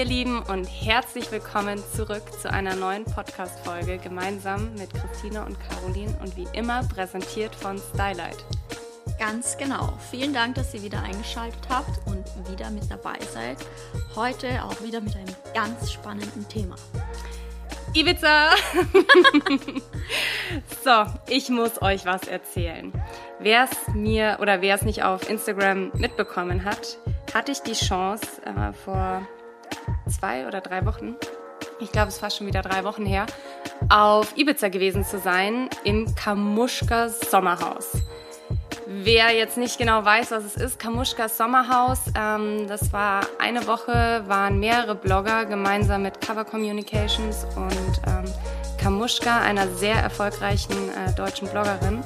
ihr Lieben und herzlich willkommen zurück zu einer neuen Podcast-Folge gemeinsam mit Christine und Caroline und wie immer präsentiert von Stylight. Ganz genau. Vielen Dank, dass ihr wieder eingeschaltet habt und wieder mit dabei seid. Heute auch wieder mit einem ganz spannenden Thema. Ibiza! so, ich muss euch was erzählen. Wer es mir oder wer es nicht auf Instagram mitbekommen hat, hatte ich die Chance äh, vor zwei oder drei Wochen, ich glaube es fast schon wieder drei Wochen her, auf Ibiza gewesen zu sein im Kamuschka Sommerhaus. Wer jetzt nicht genau weiß, was es ist, Kamuschkas Sommerhaus, ähm, das war eine Woche, waren mehrere Blogger gemeinsam mit Cover Communications und ähm, Kamuschka, einer sehr erfolgreichen äh, deutschen Bloggerin,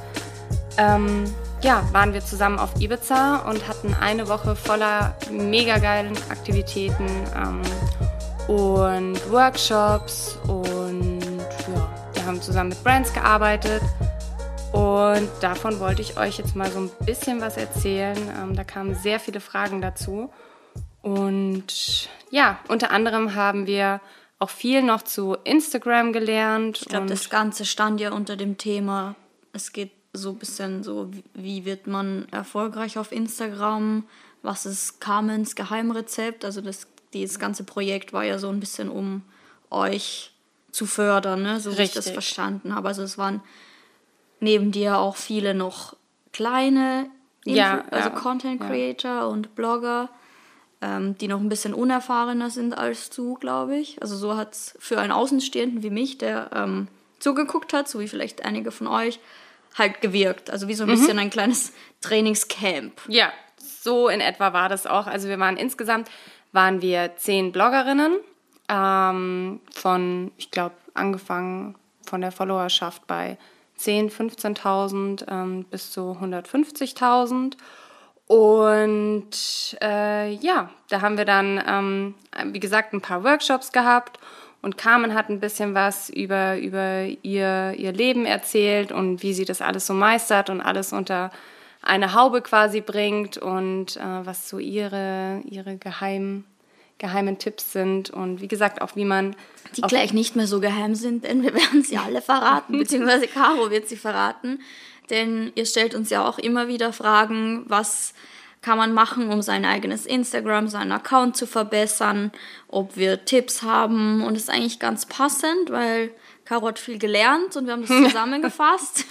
ähm, ja, waren wir zusammen auf Ibiza und hatten eine Woche voller mega geilen Aktivitäten ähm, und Workshops und ja, wir haben zusammen mit Brands gearbeitet und davon wollte ich euch jetzt mal so ein bisschen was erzählen. Ähm, da kamen sehr viele Fragen dazu. Und ja, unter anderem haben wir auch viel noch zu Instagram gelernt. Ich glaube, das Ganze stand ja unter dem Thema, es geht so ein bisschen so, wie wird man erfolgreich auf Instagram? Was ist Carmens Geheimrezept? Also das, dieses ganze Projekt war ja so ein bisschen, um euch zu fördern, ne? so wie ich das verstanden habe. Also es waren neben dir auch viele noch kleine, Influ ja, also ja, Content Creator ja. und Blogger, ähm, die noch ein bisschen unerfahrener sind als du, glaube ich. Also so hat es für einen Außenstehenden wie mich, der ähm, zugeguckt hat, so wie vielleicht einige von euch, halt gewirkt. Also wie so ein mhm. bisschen ein kleines Trainingscamp. Ja, so in etwa war das auch. Also wir waren insgesamt, waren wir zehn Bloggerinnen ähm, von, ich glaube, angefangen von der Followerschaft bei 10.000, 15.000 ähm, bis zu 150.000. Und äh, ja, da haben wir dann, ähm, wie gesagt, ein paar Workshops gehabt und Carmen hat ein bisschen was über, über ihr, ihr Leben erzählt und wie sie das alles so meistert und alles unter eine Haube quasi bringt und äh, was so ihre, ihre geheimen geheimen Tipps sind. Und wie gesagt auch wie man die gleich nicht mehr so geheim sind, denn wir werden sie alle verraten, beziehungsweise Caro wird sie verraten, denn ihr stellt uns ja auch immer wieder Fragen, was kann man machen, um sein eigenes Instagram, seinen Account zu verbessern, ob wir Tipps haben. Und es ist eigentlich ganz passend, weil Caro hat viel gelernt und wir haben das zusammengefasst.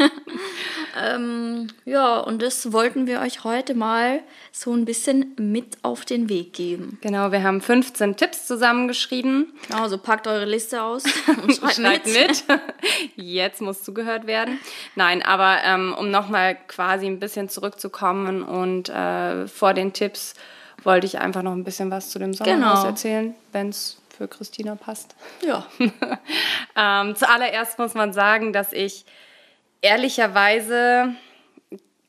ähm, ja, und das wollten wir euch heute mal so ein bisschen mit auf den Weg geben. Genau, wir haben 15 Tipps zusammengeschrieben. Genau, also packt eure Liste aus und schreibt, schreibt mit. mit. Jetzt muss zugehört werden. Nein, aber ähm, um nochmal quasi ein bisschen zurückzukommen und äh, vor den Tipps wollte ich einfach noch ein bisschen was zu dem Sommerhaus genau. erzählen, wenn es für Christina passt. Ja. ähm, zuallererst muss man sagen, dass ich ehrlicherweise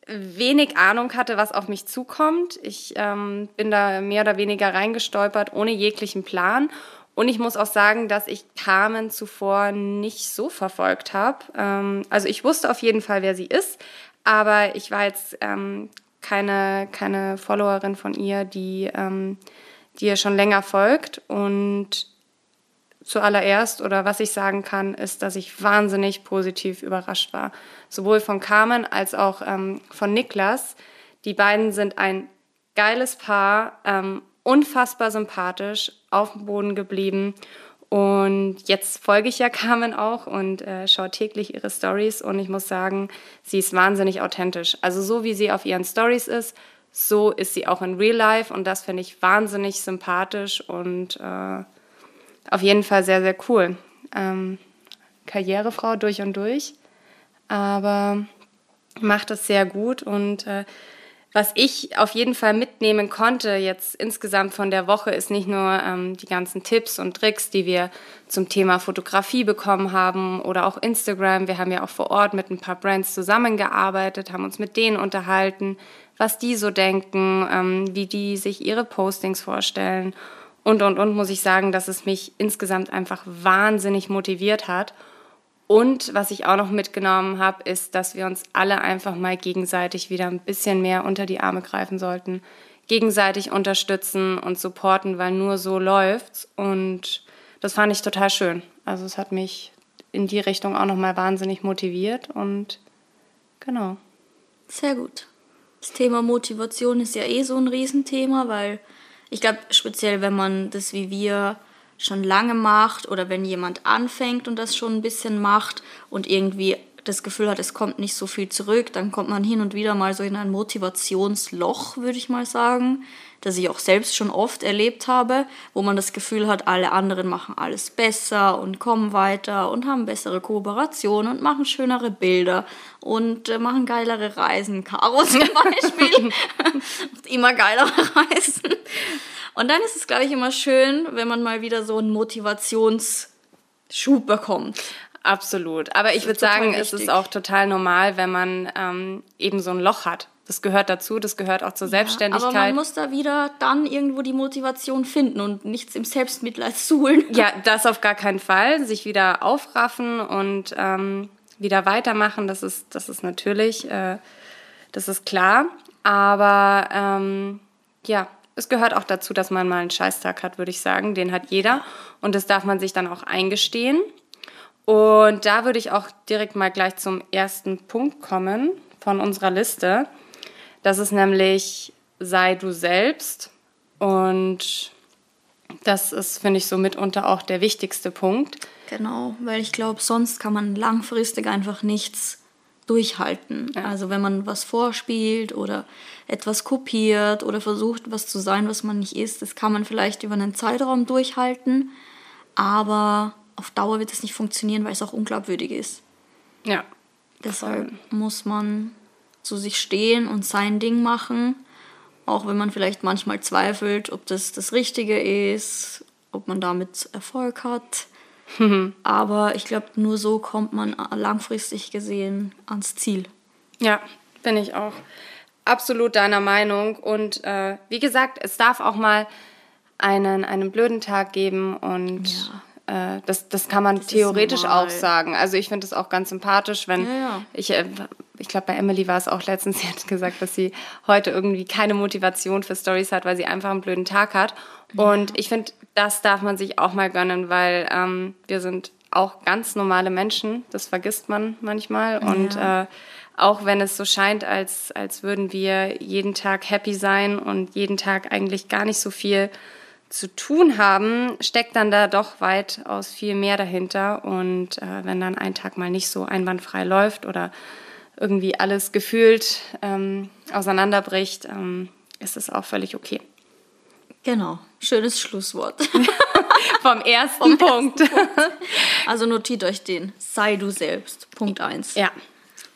wenig Ahnung hatte, was auf mich zukommt. Ich ähm, bin da mehr oder weniger reingestolpert, ohne jeglichen Plan. Und ich muss auch sagen, dass ich Carmen zuvor nicht so verfolgt habe. Ähm, also ich wusste auf jeden Fall, wer sie ist, aber ich war jetzt ähm, keine, keine Followerin von ihr, die ähm, die ihr schon länger folgt. Und zuallererst oder was ich sagen kann, ist, dass ich wahnsinnig positiv überrascht war. Sowohl von Carmen als auch ähm, von Niklas. Die beiden sind ein geiles Paar, ähm, unfassbar sympathisch, auf dem Boden geblieben. Und jetzt folge ich ja Carmen auch und äh, schaue täglich ihre Stories und ich muss sagen, sie ist wahnsinnig authentisch. Also so wie sie auf ihren Stories ist, so ist sie auch in Real Life und das finde ich wahnsinnig sympathisch und äh, auf jeden Fall sehr, sehr cool. Ähm, Karrierefrau durch und durch, aber macht es sehr gut und äh, was ich auf jeden Fall mitnehmen konnte jetzt insgesamt von der Woche ist nicht nur ähm, die ganzen Tipps und Tricks, die wir zum Thema Fotografie bekommen haben oder auch Instagram. Wir haben ja auch vor Ort mit ein paar Brands zusammengearbeitet, haben uns mit denen unterhalten, was die so denken, ähm, wie die sich ihre Postings vorstellen. Und, und, und muss ich sagen, dass es mich insgesamt einfach wahnsinnig motiviert hat. Und was ich auch noch mitgenommen habe, ist, dass wir uns alle einfach mal gegenseitig wieder ein bisschen mehr unter die Arme greifen sollten. gegenseitig unterstützen und supporten, weil nur so läuft's. Und das fand ich total schön. Also es hat mich in die Richtung auch nochmal wahnsinnig motiviert und genau. Sehr gut. Das Thema Motivation ist ja eh so ein Riesenthema, weil ich glaube, speziell wenn man das wie wir schon lange macht oder wenn jemand anfängt und das schon ein bisschen macht und irgendwie das Gefühl hat, es kommt nicht so viel zurück, dann kommt man hin und wieder mal so in ein Motivationsloch, würde ich mal sagen, das ich auch selbst schon oft erlebt habe, wo man das Gefühl hat, alle anderen machen alles besser und kommen weiter und haben bessere Kooperationen und machen schönere Bilder und äh, machen geilere Reisen. Caro zum Beispiel immer geilere Reisen. Und dann ist es, glaube ich, immer schön, wenn man mal wieder so einen Motivationsschub bekommt. Absolut. Aber ich würde sagen, wichtig. es ist auch total normal, wenn man ähm, eben so ein Loch hat. Das gehört dazu, das gehört auch zur Selbstständigkeit. Ja, aber man muss da wieder dann irgendwo die Motivation finden und nichts im Selbstmitleid suhlen. Ja, das auf gar keinen Fall. Sich wieder aufraffen und ähm, wieder weitermachen, das ist, das ist natürlich, äh, das ist klar. Aber ähm, ja, es gehört auch dazu, dass man mal einen Scheißtag hat, würde ich sagen. Den hat jeder. Und das darf man sich dann auch eingestehen. Und da würde ich auch direkt mal gleich zum ersten Punkt kommen von unserer Liste. Das ist nämlich sei du selbst. Und das ist, finde ich, so mitunter auch der wichtigste Punkt. Genau, weil ich glaube, sonst kann man langfristig einfach nichts durchhalten. Ja. Also wenn man was vorspielt oder etwas kopiert oder versucht, was zu sein, was man nicht ist, das kann man vielleicht über einen Zeitraum durchhalten, aber auf Dauer wird es nicht funktionieren, weil es auch unglaubwürdig ist. Ja. Deshalb muss man zu sich stehen und sein Ding machen, auch wenn man vielleicht manchmal zweifelt, ob das das Richtige ist, ob man damit Erfolg hat. Aber ich glaube, nur so kommt man langfristig gesehen ans Ziel. Ja, bin ich auch absolut deiner Meinung. Und äh, wie gesagt, es darf auch mal einen, einen blöden Tag geben und ja. Äh, das, das kann man das theoretisch auch sagen. Also ich finde es auch ganz sympathisch, wenn ja, ja. ich, äh, ich glaube bei Emily war es auch letztens, sie hat gesagt, dass sie heute irgendwie keine Motivation für Stories hat, weil sie einfach einen blöden Tag hat. Und ich finde, das darf man sich auch mal gönnen, weil ähm, wir sind auch ganz normale Menschen. Das vergisst man manchmal. Und äh, auch wenn es so scheint, als, als würden wir jeden Tag happy sein und jeden Tag eigentlich gar nicht so viel zu tun haben, steckt dann da doch weitaus viel mehr dahinter. Und äh, wenn dann ein Tag mal nicht so einwandfrei läuft oder irgendwie alles gefühlt ähm, auseinanderbricht, ähm, ist es auch völlig okay. Genau, schönes Schlusswort. Vom ersten Vom Punkt. Ersten Punkt. Also notiert euch den. Sei du selbst. Punkt 1. Ja.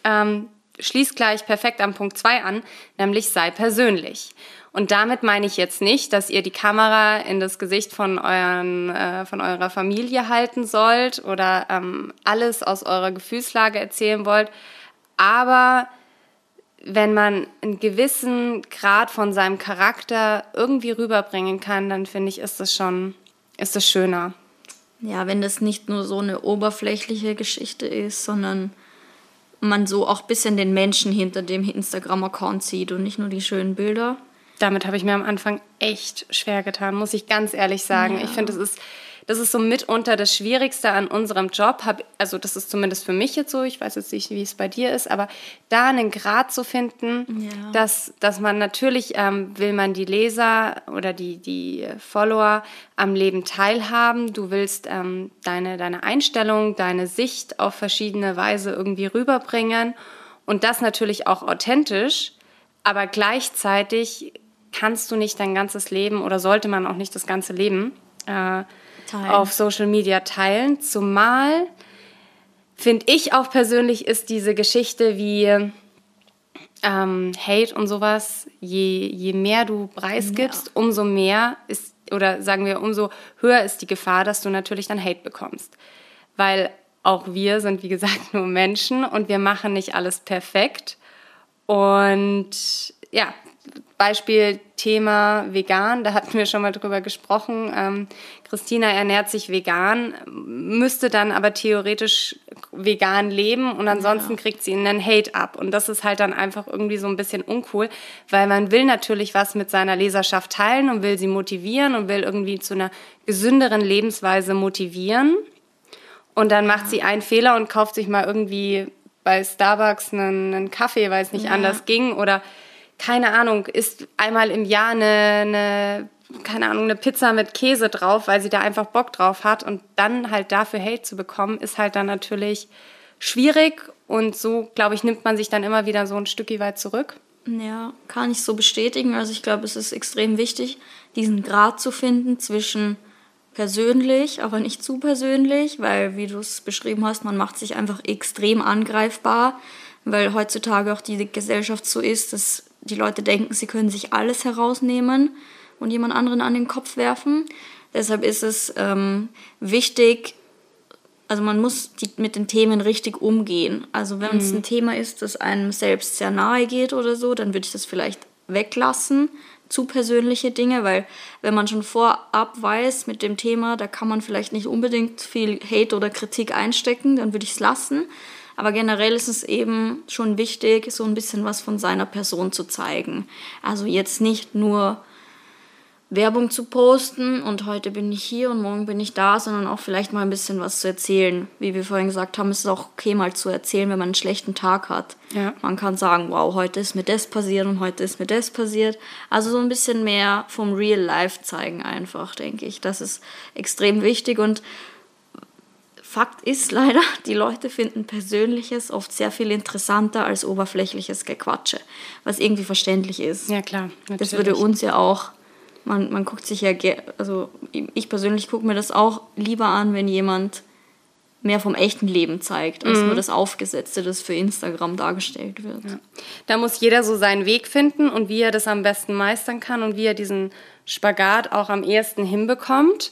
Ähm, schließt gleich perfekt am Punkt 2 an, nämlich sei persönlich. Und damit meine ich jetzt nicht, dass ihr die Kamera in das Gesicht von, euren, äh, von eurer Familie halten sollt oder ähm, alles aus eurer Gefühlslage erzählen wollt. Aber wenn man einen gewissen Grad von seinem Charakter irgendwie rüberbringen kann, dann finde ich, ist das schon, ist das schöner. Ja, wenn das nicht nur so eine oberflächliche Geschichte ist, sondern man so auch ein bisschen den Menschen hinter dem Instagram-Account sieht und nicht nur die schönen Bilder damit habe ich mir am Anfang echt schwer getan, muss ich ganz ehrlich sagen. Ja. Ich finde, das ist, das ist so mitunter das Schwierigste an unserem Job. Hab, also das ist zumindest für mich jetzt so, ich weiß jetzt nicht, wie es bei dir ist, aber da einen Grad zu finden, ja. dass, dass man natürlich ähm, will man die Leser oder die, die Follower am Leben teilhaben. Du willst ähm, deine, deine Einstellung, deine Sicht auf verschiedene Weise irgendwie rüberbringen und das natürlich auch authentisch, aber gleichzeitig kannst du nicht dein ganzes Leben oder sollte man auch nicht das ganze Leben äh, auf Social Media teilen. Zumal finde ich auch persönlich ist diese Geschichte wie ähm, Hate und sowas, je, je mehr du preisgibst, ja. umso mehr ist, oder sagen wir, umso höher ist die Gefahr, dass du natürlich dann Hate bekommst. Weil auch wir sind, wie gesagt, nur Menschen und wir machen nicht alles perfekt. Und ja, Beispiel Thema vegan, da hatten wir schon mal drüber gesprochen. Ähm, Christina ernährt sich vegan, müsste dann aber theoretisch vegan leben und ansonsten ja. kriegt sie einen Hate ab. Und das ist halt dann einfach irgendwie so ein bisschen uncool, weil man will natürlich was mit seiner Leserschaft teilen und will sie motivieren und will irgendwie zu einer gesünderen Lebensweise motivieren. Und dann macht ja. sie einen Fehler und kauft sich mal irgendwie bei Starbucks einen, einen Kaffee, weil es nicht ja. anders ging oder keine Ahnung, isst einmal im Jahr eine, eine keine Ahnung, eine Pizza mit Käse drauf, weil sie da einfach Bock drauf hat und dann halt dafür Hate zu bekommen, ist halt dann natürlich schwierig und so, glaube ich, nimmt man sich dann immer wieder so ein Stück weit zurück. Ja, kann ich so bestätigen. Also ich glaube, es ist extrem wichtig, diesen Grad zu finden zwischen persönlich, aber nicht zu persönlich, weil, wie du es beschrieben hast, man macht sich einfach extrem angreifbar, weil heutzutage auch die Gesellschaft so ist, dass die Leute denken, sie können sich alles herausnehmen und jemand anderen an den Kopf werfen. Deshalb ist es ähm, wichtig, also man muss die, mit den Themen richtig umgehen. Also wenn mhm. es ein Thema ist, das einem selbst sehr nahe geht oder so, dann würde ich das vielleicht weglassen, zu persönliche Dinge, weil wenn man schon vorab weiß mit dem Thema, da kann man vielleicht nicht unbedingt viel Hate oder Kritik einstecken, dann würde ich es lassen. Aber generell ist es eben schon wichtig, so ein bisschen was von seiner Person zu zeigen. Also jetzt nicht nur Werbung zu posten und heute bin ich hier und morgen bin ich da, sondern auch vielleicht mal ein bisschen was zu erzählen. Wie wir vorhin gesagt haben, ist es auch okay, mal zu erzählen, wenn man einen schlechten Tag hat. Ja. Man kann sagen, wow, heute ist mir das passiert und heute ist mir das passiert. Also so ein bisschen mehr vom Real Life zeigen einfach, denke ich. Das ist extrem wichtig und Fakt ist leider, die Leute finden Persönliches oft sehr viel interessanter als oberflächliches Gequatsche, was irgendwie verständlich ist. Ja, klar. Natürlich. Das würde uns ja auch man, man guckt sich ja, also ich persönlich gucke mir das auch lieber an, wenn jemand mehr vom echten Leben zeigt, als mhm. nur das Aufgesetzte, das für Instagram dargestellt wird. Ja. Da muss jeder so seinen Weg finden und wie er das am besten meistern kann und wie er diesen Spagat auch am ehesten hinbekommt.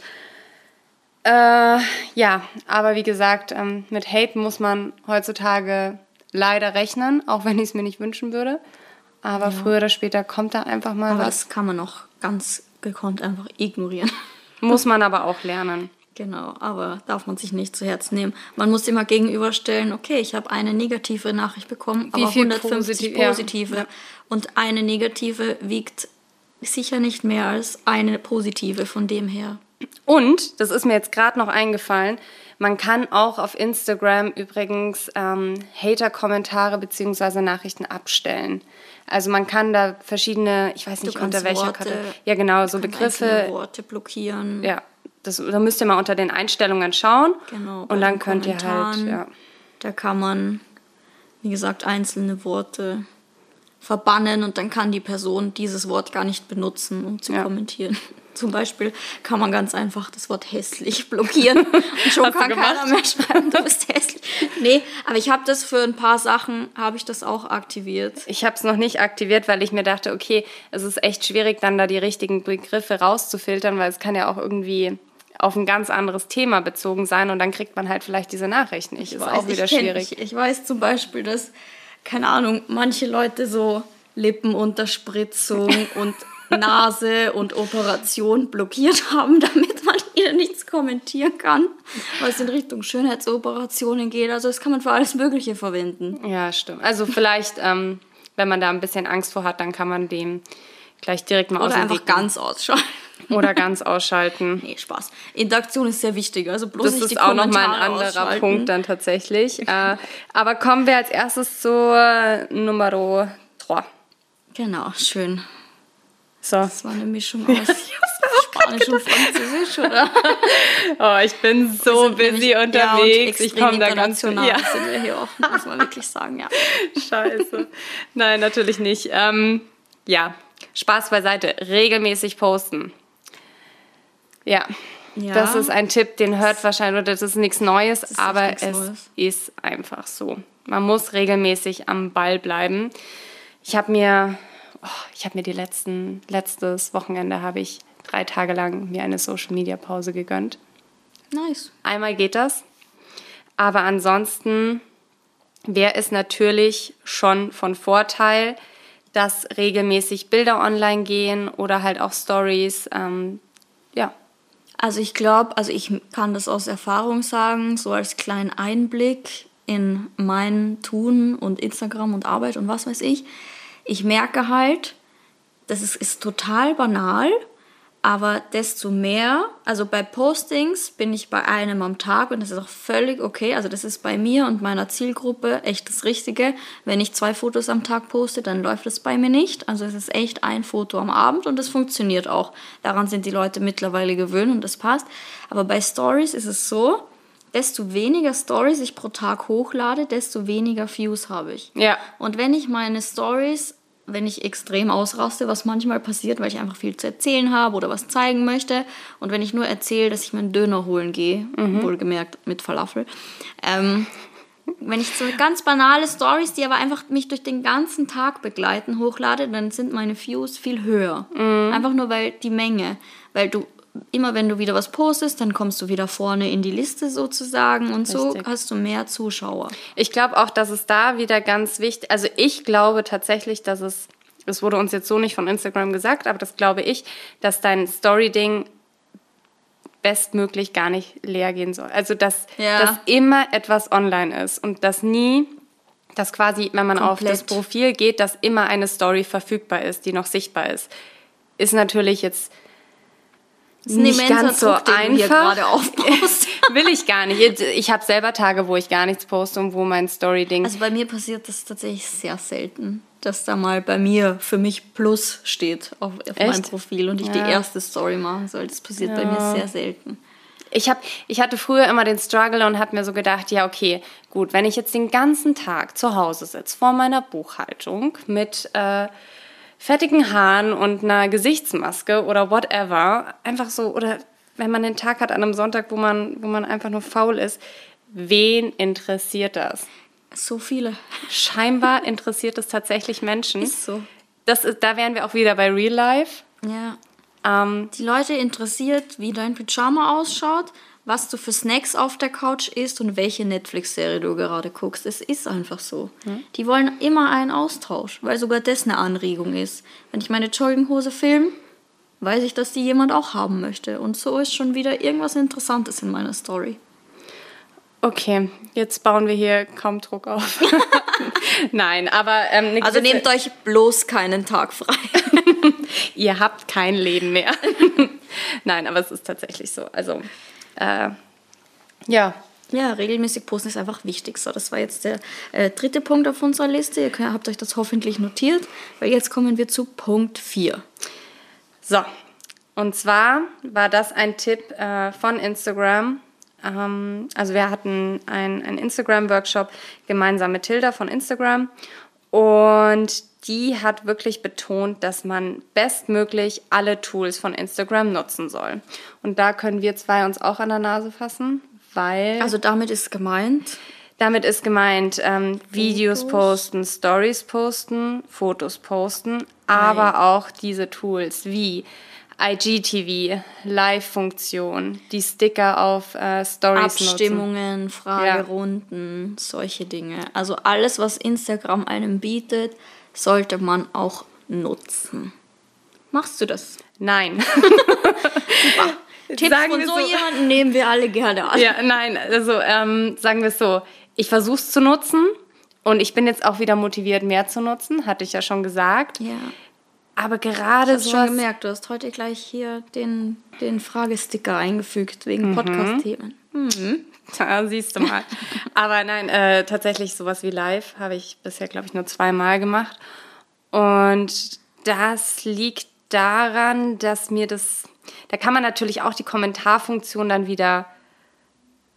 Äh, ja, aber wie gesagt, ähm, mit Hate muss man heutzutage leider rechnen, auch wenn ich es mir nicht wünschen würde. Aber ja. früher oder später kommt da einfach mal aber was. Das kann man noch ganz gekonnt einfach ignorieren. Muss man aber auch lernen. Genau, aber darf man sich nicht zu Herzen nehmen. Man muss immer gegenüberstellen, okay, ich habe eine negative Nachricht bekommen, Wie aber 150 positiv, positive. Ja. Und eine negative wiegt sicher nicht mehr als eine positive von dem her. Und, das ist mir jetzt gerade noch eingefallen, man kann auch auf Instagram übrigens ähm, Hater-Kommentare bzw. Nachrichten abstellen. Also man kann da verschiedene, ich weiß nicht unter welcher Worte, Karte, ja genau, so Begriffe. Worte blockieren. Ja, das, da müsst ihr mal unter den Einstellungen schauen. Genau. Und dann könnt ihr halt, ja. Da kann man, wie gesagt, einzelne Worte verbannen und dann kann die Person dieses Wort gar nicht benutzen, um zu ja. kommentieren. Zum Beispiel kann man ganz einfach das Wort hässlich blockieren und schon kann keiner mehr schreiben, du bist hässlich. Nee, aber ich habe das für ein paar Sachen, habe ich das auch aktiviert. Ich habe es noch nicht aktiviert, weil ich mir dachte, okay, es ist echt schwierig, dann da die richtigen Begriffe rauszufiltern, weil es kann ja auch irgendwie auf ein ganz anderes Thema bezogen sein und dann kriegt man halt vielleicht diese Nachricht nicht. Ich ist weiß, auch wieder kenn, schwierig. Ich, ich weiß zum Beispiel, dass, keine Ahnung, manche Leute so Lippenunterspritzung und Nase und Operation blockiert haben, damit man wieder nichts kommentieren kann, weil es in Richtung Schönheitsoperationen geht. Also das kann man für alles Mögliche verwenden. Ja, stimmt. Also vielleicht, ähm, wenn man da ein bisschen Angst vor hat, dann kann man dem gleich direkt mal Oder aus einfach ganz ausschalten. Oder ganz ausschalten. Nee, Spaß. Interaktion ist sehr wichtig. Also bloß das nicht ist auch nochmal ein anderer ausschalten. Punkt dann tatsächlich. äh, aber kommen wir als erstes zur Nummer 3. Genau, schön. So. Das war eine Mischung aus Spanisch und Französisch, oder? oh, ich bin so busy unterwegs. Ja, ich komme da ganz ja. sind wir hier auch, muss man wirklich sagen, ja. Scheiße. Nein, natürlich nicht. Ähm, ja, Spaß beiseite. Regelmäßig posten. Ja. ja. Das ist ein Tipp, den hört wahrscheinlich, oder das ist nichts Neues, ist aber es Neues. ist einfach so. Man muss regelmäßig am Ball bleiben. Ich habe mir oh, ich habe mir die letzten, letztes Wochenende habe ich drei Tage lang mir eine Social Media Pause gegönnt. Nice. Einmal geht das. Aber ansonsten wäre es natürlich schon von Vorteil, dass regelmäßig Bilder online gehen oder halt auch Stories. Ähm, ja. Also ich glaube, also ich kann das aus Erfahrung sagen, so als kleinen Einblick in mein Tun und Instagram und Arbeit und was weiß ich. Ich merke halt, das ist, ist total banal, aber desto mehr, also bei Postings bin ich bei einem am Tag und das ist auch völlig okay. Also das ist bei mir und meiner Zielgruppe echt das Richtige. Wenn ich zwei Fotos am Tag poste, dann läuft das bei mir nicht. Also es ist echt ein Foto am Abend und das funktioniert auch. Daran sind die Leute mittlerweile gewöhnt und das passt. Aber bei Stories ist es so, desto weniger Stories ich pro Tag hochlade, desto weniger Views habe ich. Ja. Und wenn ich meine Stories wenn ich extrem ausraste, was manchmal passiert, weil ich einfach viel zu erzählen habe oder was zeigen möchte. Und wenn ich nur erzähle, dass ich meinen Döner holen gehe, mhm. wohlgemerkt mit Falafel, ähm, wenn ich so ganz banale Stories, die aber einfach mich durch den ganzen Tag begleiten, hochlade, dann sind meine Views viel höher. Mhm. Einfach nur weil die Menge, weil du immer wenn du wieder was postest, dann kommst du wieder vorne in die Liste sozusagen und Richtig. so hast du mehr Zuschauer. Ich glaube auch, dass es da wieder ganz wichtig, also ich glaube tatsächlich, dass es, es wurde uns jetzt so nicht von Instagram gesagt, aber das glaube ich, dass dein Story-Ding bestmöglich gar nicht leer gehen soll. Also dass, ja. dass immer etwas online ist und dass nie, dass quasi, wenn man Komplett. auf das Profil geht, dass immer eine Story verfügbar ist, die noch sichtbar ist. Ist natürlich jetzt ist nicht ganz so Druck, einfach. Will ich gar nicht. Ich habe selber Tage, wo ich gar nichts poste und wo mein Story-Ding. Also bei mir passiert das tatsächlich sehr selten, dass da mal bei mir für mich Plus steht auf, auf meinem Profil und ich ja. die erste Story machen soll. Das passiert ja. bei mir sehr selten. Ich, hab, ich hatte früher immer den Struggle und habe mir so gedacht, ja, okay, gut, wenn ich jetzt den ganzen Tag zu Hause sitze, vor meiner Buchhaltung mit äh, fettigen Haaren und einer Gesichtsmaske oder whatever, einfach so, oder wenn man den Tag hat an einem Sonntag, wo man, wo man einfach nur faul ist, wen interessiert das? So viele. Scheinbar interessiert es tatsächlich Menschen. Ist so. Das ist, da wären wir auch wieder bei Real Life. Ja. Ähm, Die Leute interessiert, wie dein Pyjama ausschaut, was du für Snacks auf der Couch isst und welche Netflix-Serie du gerade guckst. Es ist einfach so. Hm? Die wollen immer einen Austausch, weil sogar das eine Anregung ist. Wenn ich meine Jogginghose film, weiß ich, dass die jemand auch haben möchte. Und so ist schon wieder irgendwas Interessantes in meiner Story. Okay, jetzt bauen wir hier kaum Druck auf. Nein, aber. Ähm, also nehmt euch bloß keinen Tag frei. Ihr habt kein Leben mehr. Nein, aber es ist tatsächlich so. Also äh, ja. Ja, regelmäßig posten ist einfach wichtig. So, das war jetzt der äh, dritte Punkt auf unserer Liste. Ihr könnt, habt euch das hoffentlich notiert, weil jetzt kommen wir zu Punkt 4. So, und zwar war das ein Tipp äh, von Instagram. Ähm, also wir hatten einen Instagram-Workshop gemeinsam mit Tilda von Instagram und die hat wirklich betont, dass man bestmöglich alle Tools von Instagram nutzen soll. Und da können wir zwei uns auch an der Nase fassen, weil. Also damit ist gemeint. Damit ist gemeint, ähm, Videos posten, Stories posten, Fotos posten, aber Nein. auch diese Tools wie IGTV, Live-Funktion, die Sticker auf äh, Stories Abstimmungen, nutzen. Fragerunden, ja. solche Dinge. Also alles, was Instagram einem bietet, sollte man auch nutzen. Machst du das? Nein. Tipps sagen von so, so jemanden nehmen wir alle gerne an. Ja, nein, also ähm, sagen wir es so, ich versuche es zu nutzen und ich bin jetzt auch wieder motiviert, mehr zu nutzen, hatte ich ja schon gesagt. Ja. Aber gerade ich so. schon gemerkt, du hast heute gleich hier den, den Fragesticker eingefügt wegen mhm. Podcast-Themen. Mhm. Da siehst du mal. Aber nein, äh, tatsächlich sowas wie live habe ich bisher, glaube ich, nur zweimal gemacht. Und das liegt daran, dass mir das, da kann man natürlich auch die Kommentarfunktion dann wieder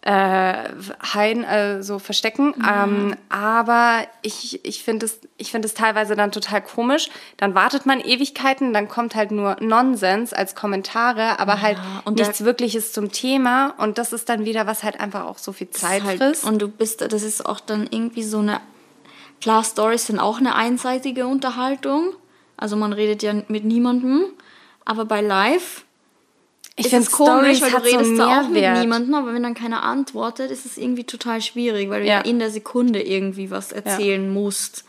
äh, Haien, also verstecken. Ja. Ähm, aber ich, ich finde es, find es teilweise dann total komisch. Dann wartet man Ewigkeiten, dann kommt halt nur Nonsens als Kommentare, aber ja, halt und nichts Wirkliches zum Thema. Und das ist dann wieder, was halt einfach auch so viel Zeit halt, frisst. Und du bist, das ist auch dann irgendwie so eine, klar, Stories sind auch eine einseitige Unterhaltung. Also man redet ja mit niemandem. Aber bei Live ich finde es komisch, weil du redest so da auch mit niemandem, aber wenn dann keiner antwortet, ist es irgendwie total schwierig, weil du ja, ja in der Sekunde irgendwie was erzählen ja. musst.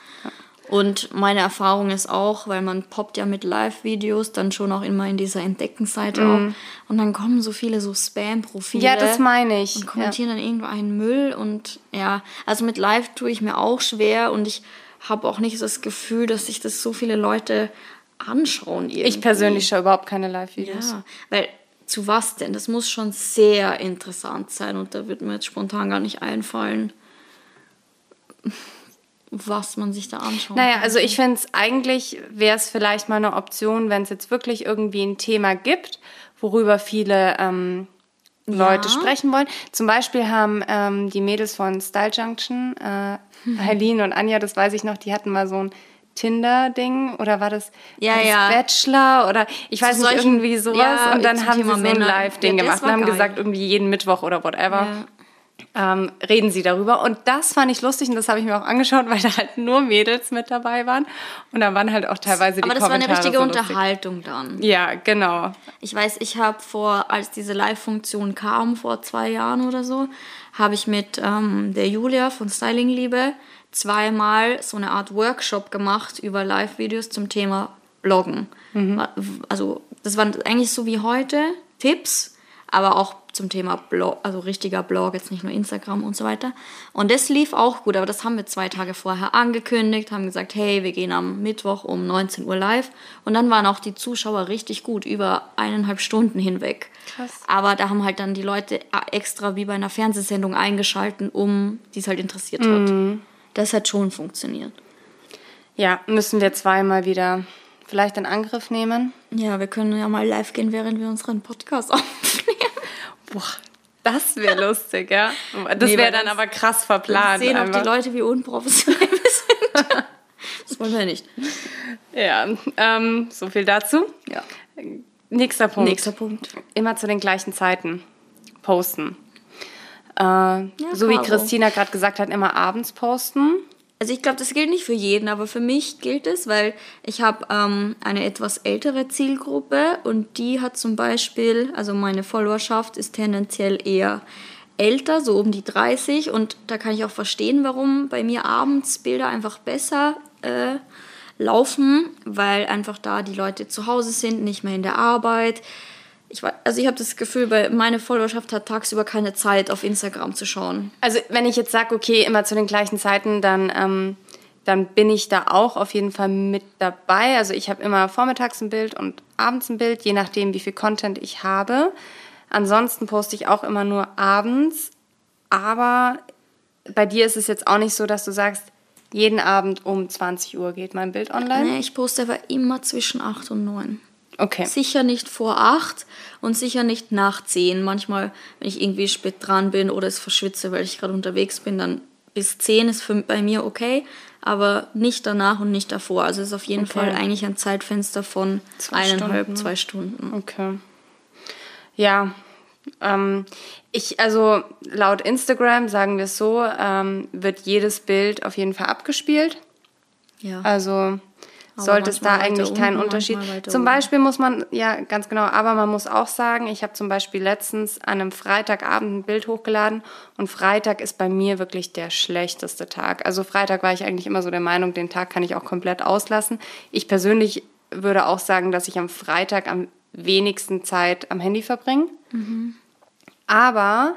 Und meine Erfahrung ist auch, weil man poppt ja mit Live-Videos dann schon auch immer in dieser Entdecken-Seite Mhm. auf. Und dann kommen so viele so Spam-Profile. Ja, das meine ich. Und kommentieren dann irgendwo einen Müll. Und ja, also mit Live tue ich mir auch schwer und ich habe auch nicht das Gefühl, dass sich das so viele Leute anschauen. Irgendwie. Ich persönlich schaue überhaupt keine Live-Videos. Ja, weil zu was denn? Das muss schon sehr interessant sein und da wird mir jetzt spontan gar nicht einfallen, was man sich da anschaut. Naja, also ich finde es eigentlich, wäre es vielleicht mal eine Option, wenn es jetzt wirklich irgendwie ein Thema gibt, worüber viele ähm, Leute Ja. sprechen wollen. Zum Beispiel haben ähm, die Mädels von Style Junction, äh, Eileen und Anja, das weiß ich noch, die hatten mal so ein Tinder-Ding oder war das, Ja, war das ja. Bachelor oder ich weiß nicht, solchen- irgendwie sowas. ja, und dann haben sie Thema so ein. Live-Ding gemacht und haben geil. gesagt, irgendwie jeden Mittwoch oder whatever ähm, reden sie darüber. Und das fand ich lustig und das habe ich mir auch angeschaut, weil da halt nur Mädels mit dabei waren. Und da waren halt auch teilweise die Aber das war eine Kommentare richtige so. Unterhaltung dann. Ja, genau. Ich weiß, ich habe vor, als diese Live-Funktion kam, vor zwei Jahren oder so, habe ich mit ähm, der Julia von Styling Liebe zweimal so eine Art Workshop gemacht über Live-Videos zum Thema Bloggen. Also das waren eigentlich so wie heute Tipps, aber auch zum Thema Blog, also richtiger Blog, jetzt nicht nur Instagram und so weiter. Und das lief auch gut, aber das haben wir zwei Tage vorher angekündigt, haben gesagt, hey, wir gehen am Mittwoch um 19 Uhr live. Und dann waren auch die Zuschauer richtig gut, über eineinhalb Stunden hinweg. Krass. Aber da haben halt dann die Leute extra wie bei einer Fernsehsendung eingeschalten, um die es halt interessiert hat. Das hat schon funktioniert. Ja, müssen wir zweimal wieder vielleicht in Angriff nehmen. Ja, wir können ja mal live gehen, während wir unseren Podcast aufnehmen. Boah, das wäre lustig, ja. Das Nee, wäre dann aber krass verplant. sehen auch die Leute, wie unprofessionell wir sind. Das wollen wir nicht. Ja, ähm, so viel dazu. Ja. Nächster Punkt. Nächster Punkt. Immer zu den gleichen Zeiten posten. Äh, so wie. Christina gerade gesagt hat, immer abends posten. Also ich glaube, das gilt nicht für jeden, aber für mich gilt es, weil ich habe ähm, eine etwas ältere Zielgruppe und die hat zum Beispiel, also meine Followerschaft ist tendenziell eher älter, so um die 30 und da kann ich auch verstehen, warum bei mir abends Bilder einfach besser äh, laufen, weil einfach da die Leute zu Hause sind, nicht mehr in der Arbeit. Ich, wei- also ich habe das Gefühl, weil meine Followerschaft hat tagsüber keine Zeit, auf Instagram zu schauen. Also wenn ich jetzt sage, okay, immer zu den gleichen Zeiten, dann, ähm, dann bin ich da auch auf jeden Fall mit dabei. Also ich habe immer vormittags ein Bild und abends ein Bild, je nachdem, wie viel Content ich habe. Ansonsten poste ich auch immer nur abends. Aber bei dir ist es jetzt auch nicht so, dass du sagst, jeden Abend um 20 Uhr geht mein Bild online. Nee, ich poste aber immer zwischen 8 und 9. Okay. Sicher nicht vor 8 und sicher nicht nach 10. Manchmal, wenn ich irgendwie spät dran bin oder es verschwitze, weil ich gerade unterwegs bin, dann bis 10 ist für, bei mir okay, aber nicht danach und nicht davor. Also es ist auf jeden Okay. Fall eigentlich ein Zeitfenster von Zwei eineinhalb, Stunden. zwei Stunden. Okay. Ja, ähm, ich, also laut Instagram, sagen wir es so, ähm, wird jedes Bild auf jeden Fall abgespielt. Ja. Also sollte es da eigentlich keinen Unterschied. Zum. Beispiel muss man, ja, ganz genau, aber man muss auch sagen, ich habe zum Beispiel letztens an einem Freitagabend ein Bild hochgeladen und Freitag ist bei mir wirklich der schlechteste Tag. Also Freitag war ich eigentlich immer so der Meinung, den Tag kann ich auch komplett auslassen. Ich persönlich würde auch sagen, dass ich am Freitag am wenigsten Zeit am Handy verbringe. Aber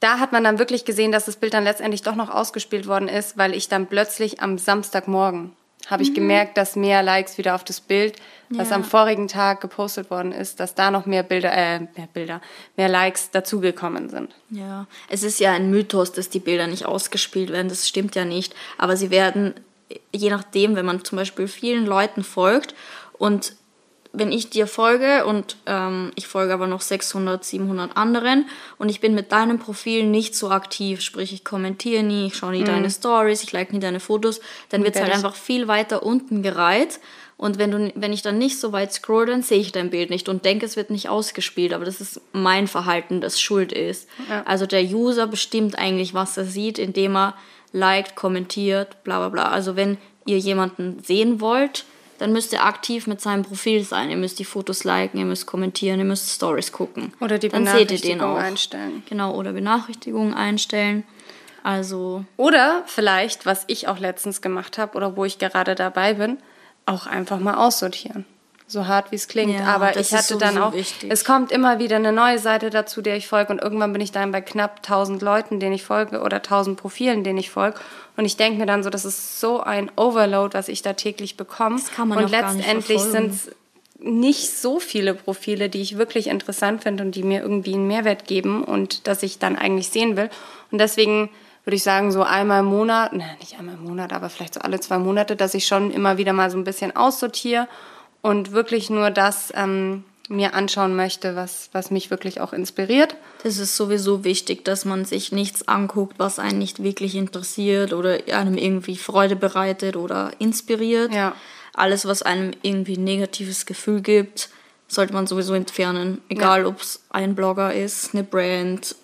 da hat man dann wirklich gesehen, dass das Bild dann letztendlich doch noch ausgespielt worden ist, weil ich dann plötzlich am Samstagmorgen habe ich gemerkt, dass mehr Likes wieder auf das Bild, was Ja. am vorigen Tag gepostet worden ist, dass da noch mehr Bilder, äh, mehr Bilder, mehr Likes dazugekommen sind. Ja, es ist ja ein Mythos, dass die Bilder nicht ausgespielt werden. Das stimmt ja nicht. Aber sie werden, je nachdem, wenn man zum Beispiel vielen Leuten folgt und wenn ich dir folge und ähm, ich folge aber noch 600, 700 anderen und ich bin mit deinem Profil nicht so aktiv, sprich ich kommentiere nie, ich schaue nie deine Stories, ich like nie deine Fotos, dann wird es halt einfach viel weiter unten gereiht. Und wenn, du, wenn ich dann nicht so weit scroll, dann sehe ich dein Bild nicht und denke, es wird nicht ausgespielt. Aber das ist mein Verhalten, das schuld ist. Ja. Also der User bestimmt eigentlich, was er sieht, indem er liked, kommentiert, bla bla bla. Also wenn ihr jemanden sehen wollt, dann müsst ihr aktiv mit seinem Profil sein. Ihr müsst die Fotos liken, ihr müsst kommentieren, ihr müsst Stories gucken. Oder die dann seht ihr den Benachrichtigung auch. einstellen. Genau, oder Benachrichtigungen einstellen. Also. Oder vielleicht, was ich auch letztens gemacht habe oder wo ich gerade dabei bin, auch einfach mal aussortieren. So hart wie es klingt. Ja, Aber ich hatte dann auch, wichtig. es kommt immer wieder eine neue Seite dazu, der ich folge. Und irgendwann bin ich dann bei knapp 1000 Leuten, denen ich folge oder 1000 Profilen, denen ich folge. Und ich denke mir dann so, das ist so ein Overload, was ich da täglich bekomme. Das kann man und letztendlich sind es nicht so viele Profile, die ich wirklich interessant finde und die mir irgendwie einen Mehrwert geben und das ich dann eigentlich sehen will. Und deswegen würde ich sagen, so einmal im Monat, ne, nicht einmal im Monat, aber vielleicht so alle zwei Monate, dass ich schon immer wieder mal so ein bisschen aussortiere und wirklich nur das ähm, mir anschauen möchte, was, was mich wirklich auch inspiriert. Das ist sowieso wichtig, dass man sich nichts anguckt, was einen nicht wirklich interessiert oder einem irgendwie Freude bereitet oder inspiriert. Ja. Alles, was einem irgendwie ein negatives Gefühl gibt, sollte man sowieso entfernen. Egal, ob es ein Blogger ist, eine Brand,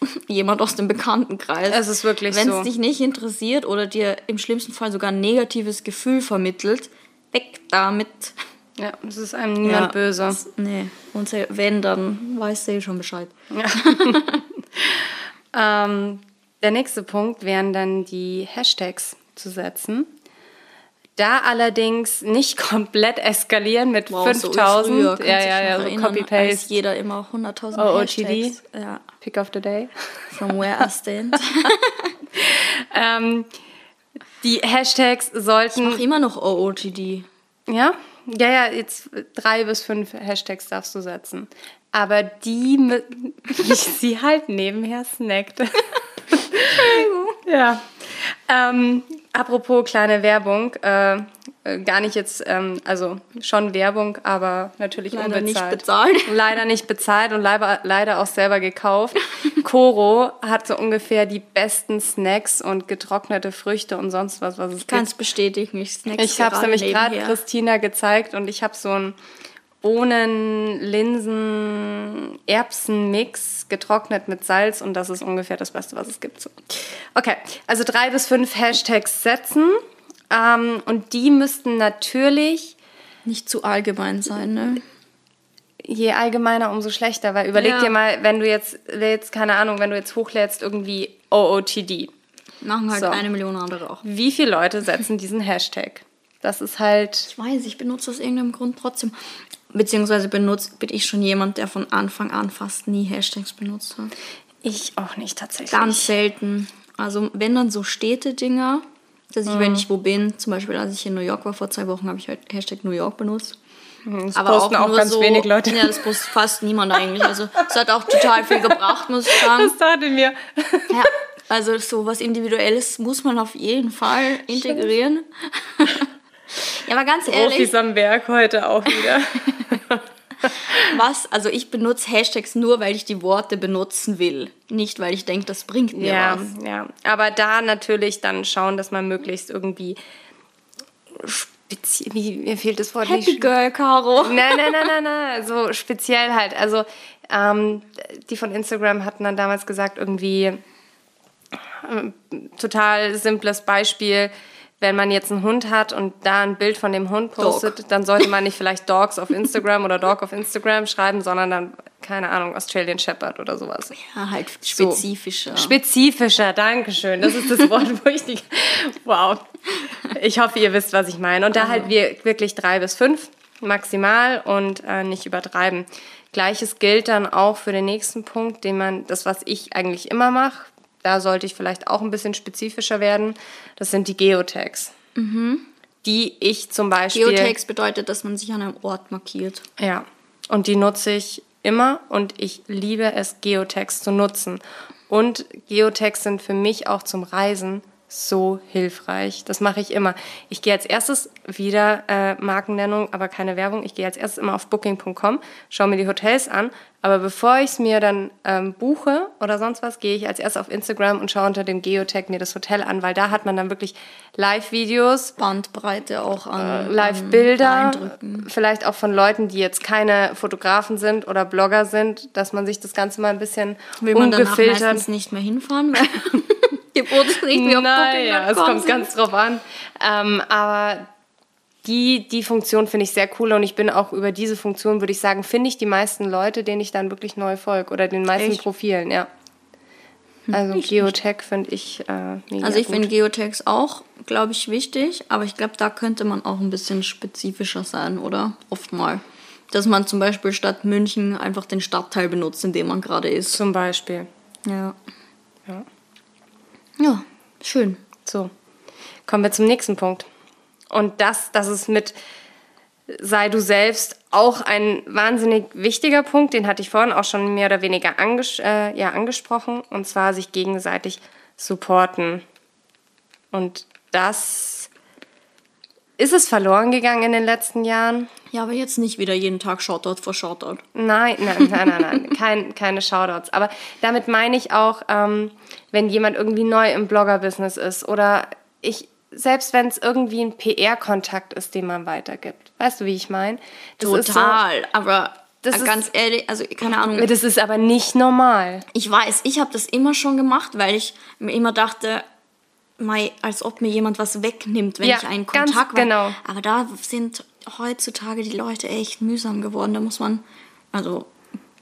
jemand aus dem Bekanntenkreis. Es ist wirklich Wenn so. es dich nicht interessiert oder dir im schlimmsten Fall sogar ein negatives Gefühl vermittelt, weg damit. Ja, es ist einem niemand Ja, böse. das- Nee, und wenn, dann weiß sie schon Bescheid. Ähm, der nächste Punkt wären dann die Hashtags zu setzen. Da allerdings nicht komplett eskalieren mit Wow, so wie 5000. früher, kannst ja, ja, ja, so Copy-Paste. jeder immer 100.000 OOTD. Hashtags. Ja, Pick of the day. from where I stand. Ähm, die Hashtags sollten. Mach immer noch OOTD. Ja? Ja, ja, jetzt drei bis fünf Hashtags darfst du setzen. Aber die, mü- wie sie halt nebenher snackt. ja. Ähm, apropos kleine Werbung, äh, gar nicht jetzt, ähm, also schon Werbung, aber natürlich Leider unbezahlt. nicht bezahlt. Leider nicht bezahlt und leider, leider auch selber gekauft. Coro hat so ungefähr die besten Snacks und getrocknete Früchte und sonst was, was es Kann gibt. es bestätigen. Ich snacks Ich habe es nämlich gerade. Christina gezeigt und ich habe so einen Bohnen, Linsen, Erbsen-Mix getrocknet mit Salz und das ist ungefähr das Beste, was es gibt. So. Okay, also drei bis fünf Hashtags setzen ähm, und die müssten natürlich Nicht zu allgemein sein, ne? je allgemeiner, umso schlechter, weil überleg Ja. dir mal, wenn du jetzt, jetzt, keine Ahnung, wenn du jetzt hochlädst irgendwie OOTD, Machen halt So. eine Million andere auch. wie viele Leute setzen diesen Hashtag? Das ist halt Ich weiß, ich benutze aus irgendeinem Grund trotzdem. Beziehungsweise benutzt, bin ich schon jemand, der von Anfang an fast nie Hashtags benutzt hat. ich auch nicht tatsächlich. Ganz selten. Also wenn dann so Städte-Dinger, dass ich, Mhm. wenn ich wo bin, zum Beispiel als ich in New York war vor zwei Wochen, habe ich halt Hashtag New York benutzt. Das posten auch, nur ganz so, wenig Leute. Ja, das postet fast niemand eigentlich. Also es hat auch total viel gebracht, muss ich sagen. Das dachte mir. Ja, also so was Individuelles muss man auf jeden Fall integrieren. Ja, aber ganz ehrlich, Profis am Werk heute auch wieder. was, also ich benutze Hashtags nur, weil ich die Worte benutzen will. Nicht, weil ich denke, das bringt mir ja, was. ja. Aber da natürlich dann schauen, dass man möglichst irgendwie speziell, wie, mir fehlt das Wort Happy nicht. Girl, Caro. Nein, nein, nein, nein, nein, so speziell halt. Also ähm, die von Instagram hatten dann damals gesagt, irgendwie ähm, total simples Beispiel, wenn man jetzt einen Hund hat und da ein Bild von dem Hund postet, dann sollte man nicht vielleicht Dogs auf Instagram oder Dog auf Instagram schreiben, sondern dann, keine Ahnung, Australian Shepherd oder sowas. Ja, halt So. spezifischer. Spezifischer, Dankeschön. Das ist das Wort, wo ich nicht. Wow. Ich hoffe, ihr wisst, was ich meine. Und da halt wir wirklich drei bis fünf maximal und äh, nicht übertreiben. Gleiches gilt dann auch für den nächsten Punkt, den man, das, was ich eigentlich immer mache, da sollte ich vielleicht auch ein bisschen spezifischer werden. Das sind die Geotags. Die ich zum Beispiel. Geotags bedeutet, dass man sich an einem Ort markiert. Ja, und die nutze ich immer und ich liebe es, Geotags zu nutzen. Und Geotags sind für mich auch zum Reisen so hilfreich. Das mache ich immer. Ich gehe als erstes wieder äh, Markennennung, aber keine Werbung. Ich gehe als erstes immer auf booking.com, schaue mir die Hotels an. Aber bevor ich es mir dann ähm, buche oder sonst was, gehe ich als erstes auf Instagram und schaue unter dem Geotag mir das Hotel an, weil da hat man dann wirklich Live-Videos, Bandbreite auch an. Live-Bilder, Eindrücken. vielleicht auch von Leuten, die jetzt keine Fotografen sind oder Blogger sind, dass man sich das Ganze mal ein bisschen Will man ungefiltert. meistens nicht mehr hinfahren, weil die Fotos nicht mehr auf Naja, es kommt ganz drauf an. Ähm, aber die, die Funktion finde ich sehr cool und ich bin auch über diese Funktion, würde ich sagen, finde ich die meisten Leute, denen ich dann wirklich neu folge oder den meisten Echt? Profilen, ja. Also Geotech finde ich äh, mega Also ich finde Geotags auch, glaube ich, wichtig, aber ich glaube, da könnte man auch ein bisschen spezifischer sein, oder? Oft mal. Dass man zum Beispiel statt München einfach den Stadtteil benutzt, in dem man gerade ist. Zum Beispiel. Ja. Ja. Ja, schön. So, kommen wir zum nächsten Punkt. Und das, das ist mit sei du selbst auch ein wahnsinnig wichtiger Punkt, den hatte ich vorhin auch schon mehr oder weniger anges äh, ja, angesprochen, und zwar sich gegenseitig supporten. Und das ist es verloren gegangen in den letzten Jahren. Ja, aber jetzt nicht wieder jeden Tag Shoutout vor Shoutout. Nein, nein, nein, nein, nein. Kein, keine Shoutouts. Aber damit meine ich auch, ähm, wenn jemand irgendwie neu im Blogger-Business ist oder ich, selbst wenn es irgendwie ein PR-Kontakt ist, den man weitergibt. Weißt du, wie ich meine? Total. aber Das äh, ist- ganz ehrlich, also keine Ahnung. So, das ist aber nicht normal. Ich weiß, ich habe das immer schon gemacht, weil ich mir immer dachte, mei, als ob mir jemand was wegnimmt, wenn Ja, ich einen ganz Kontakt war. genau. Aber da sind heutzutage die Leute echt mühsam geworden. Da muss man, also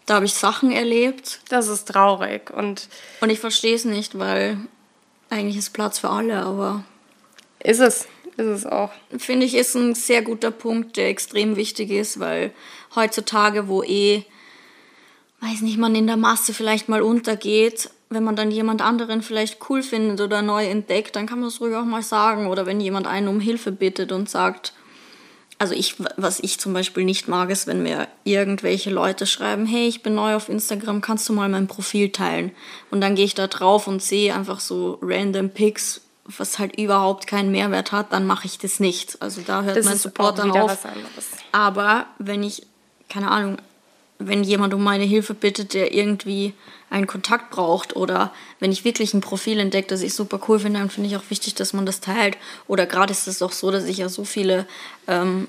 da habe ich Sachen erlebt Das ist traurig. Und und ich verstehe es nicht, weil eigentlich ist Platz für alle, aber ist es, ist es auch. finde ich, ist ein sehr guter Punkt, der extrem wichtig ist, weil heutzutage, wo eh, weiß nicht, man in der Masse vielleicht mal untergeht, wenn man dann jemand anderen vielleicht cool findet oder neu entdeckt, dann kann man es ruhig auch mal sagen. Oder wenn jemand einen um Hilfe bittet und sagt, also ich, was ich zum Beispiel nicht mag, ist, wenn mir irgendwelche Leute schreiben, hey, ich bin neu auf Instagram, kannst du mal mein Profil teilen? Und dann gehe ich da drauf und sehe einfach so random Pics, was halt überhaupt keinen Mehrwert hat, dann mache ich das nicht. Also da hört Das mein Support dann auf. Aber wenn ich, keine Ahnung, wenn jemand um meine Hilfe bittet, der irgendwie einen Kontakt braucht oder wenn ich wirklich ein Profil entdecke, das ich super cool finde, dann finde ich auch wichtig, dass man das teilt. Oder gerade ist es auch so, dass ich ja so viele ähm,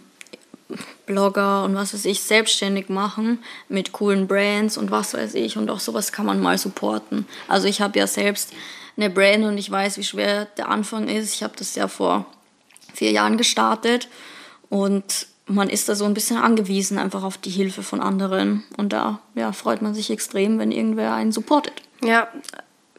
Blogger und was weiß ich selbstständig machen mit coolen Brands und was weiß ich und auch sowas kann man mal supporten. Also ich habe ja selbst eine Brand und ich weiß, wie schwer der Anfang ist. Ich habe das ja vor vier Jahren gestartet und man ist da so ein bisschen angewiesen einfach auf die Hilfe von anderen und da ja, freut man sich extrem, wenn irgendwer einen supportet. Ja,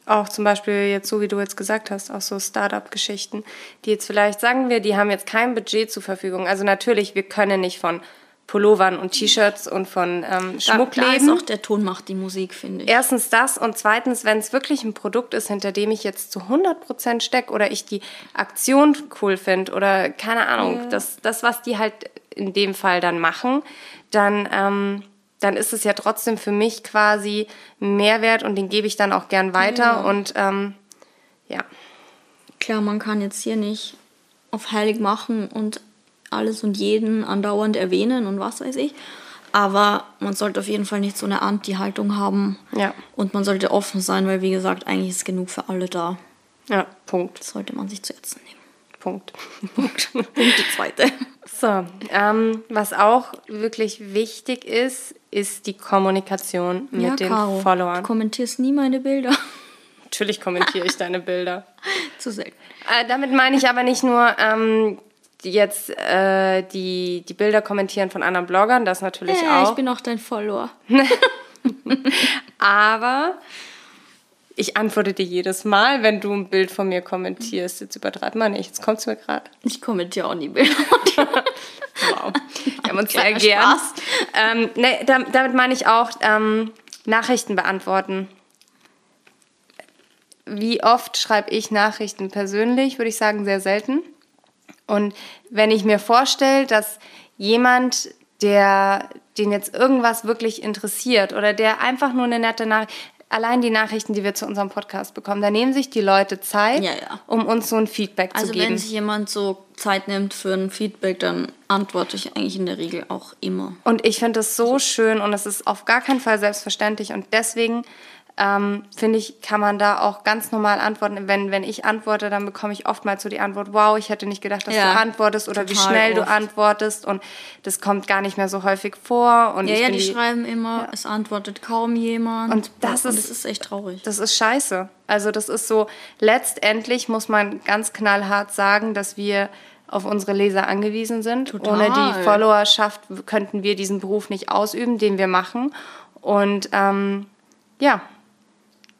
auch zum Beispiel jetzt so, wie du jetzt gesagt hast, auch so Startup-Geschichten, die jetzt vielleicht, sagen wir, die haben jetzt kein Budget zur Verfügung. Also natürlich, wir können nicht von Pullovern und T-Shirts und von ähm, Schmuck da, da ist auch der Ton macht die Musik, finde ich. Erstens das und zweitens, wenn es wirklich ein Produkt ist, hinter dem ich jetzt zu 100% stecke oder ich die Aktion cool finde oder keine Ahnung, das, das, was die halt in dem Fall dann machen, dann, ähm, dann ist es ja trotzdem für mich quasi ein Mehrwert und den gebe ich dann auch gern weiter und ähm, ja. Klar, man kann jetzt hier nicht auf heilig machen und alles und jeden andauernd erwähnen und was weiß ich. Aber man sollte auf jeden Fall nicht so eine Anti-Haltung haben. Ja. Und man sollte offen sein, weil wie gesagt, eigentlich ist genug für alle da. Ja, Punkt. Das sollte man sich zu Herzen nehmen. Punkt. Punkt. Punkt die zweite. So, ähm, was auch wirklich wichtig ist, ist die Kommunikation mit den Du Followern. kommentierst nie meine Bilder. Natürlich kommentiere ich deine Bilder. zu selten. Äh, damit meine ich aber nicht nur ähm, jetzt äh, die, die Bilder kommentieren von anderen Bloggern, das natürlich Ja, auch. ich bin auch dein Follower. aber ich antworte dir jedes Mal, wenn du ein Bild von mir kommentierst. Jetzt übertreibt man nicht. Jetzt kommt es mir gerade. Ich kommentiere auch nie Bilder. Wow. Wir haben uns sehr gern. Spaß. Ähm, nee, da, damit meine ich auch ähm, Nachrichten beantworten. Wie oft schreibe ich Nachrichten persönlich? Würde ich sagen, sehr selten. Und wenn ich mir vorstelle, dass jemand, der den jetzt irgendwas wirklich interessiert oder der einfach nur eine nette Nachricht, allein die Nachrichten, die wir zu unserem Podcast bekommen, da nehmen sich die Leute Zeit, Ja, ja. um uns so ein Feedback Also zu geben. wenn sich jemand so Zeit nimmt für ein Feedback, dann antworte ich eigentlich in der Regel auch immer. Und ich finde das so schön und es ist auf gar keinen Fall selbstverständlich. Und deswegen ähm, finde ich, kann man da auch ganz normal antworten. Wenn, wenn ich antworte, dann bekomme ich oftmals so die Antwort, wow, ich hätte nicht gedacht, dass Ja, du antwortest oder wie schnell du oft. antwortest. Und das kommt gar nicht mehr so häufig vor. Und Ja, ich ja, bin die schreiben immer, es antwortet kaum jemand. Und das und ist- das ist echt traurig. Das ist scheiße. Also das ist so, letztendlich muss man ganz knallhart sagen, dass wir auf unsere Leser angewiesen sind. Total. Ohne die Followerschaft könnten wir diesen Beruf nicht ausüben, den wir machen. Und ähm, ja,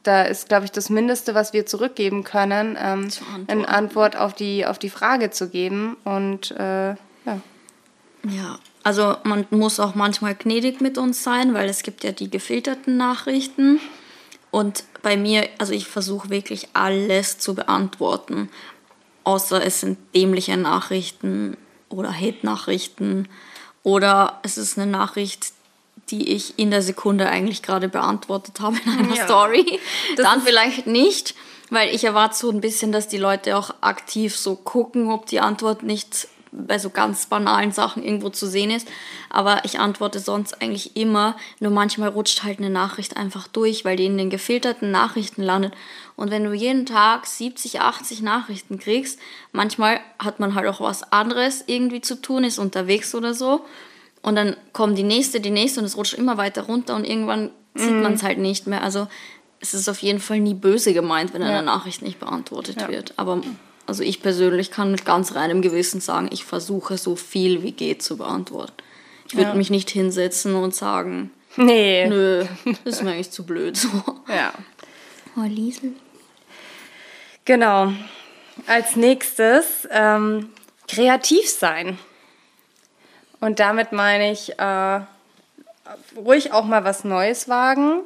da ist, glaube ich, das Mindeste, was wir zurückgeben können, ähm, eine Antwort auf die, auf die Frage zu geben. Und äh, ja. Ja, also man muss auch manchmal gnädig mit uns sein, weil es gibt ja die gefilterten Nachrichten. Und bei mir, also ich versuche wirklich alles zu beantworten, außer es sind dämliche Nachrichten oder Hate-Nachrichten oder es ist eine Nachricht, die ich in der Sekunde eigentlich gerade beantwortet habe in einer ja. Story. Dann vielleicht nicht, weil ich erwarte so ein bisschen, dass die Leute auch aktiv so gucken, ob die Antwort nicht bei so ganz banalen Sachen irgendwo zu sehen ist. Aber ich antworte sonst eigentlich immer. Nur manchmal rutscht halt eine Nachricht einfach durch, weil die in den gefilterten Nachrichten landet. Und wenn du jeden Tag 70, 80 Nachrichten kriegst, manchmal hat man halt auch was anderes irgendwie zu tun, ist unterwegs oder so. Und dann kommt die nächste, die nächste und es rutscht immer weiter runter und irgendwann sieht mm. man es halt nicht mehr. Also es ist auf jeden Fall nie böse gemeint, wenn ja. eine Nachricht nicht beantwortet ja. wird. Aber also ich persönlich kann mit ganz reinem Gewissen sagen, ich versuche so viel wie geht zu beantworten. Ich würde ja. mich nicht hinsetzen und sagen, nee. nö, das ist mir eigentlich zu blöd so. Ja. Oh, Liesel. Genau. Als nächstes ähm, kreativ sein. Und damit meine ich äh, ruhig auch mal was Neues wagen.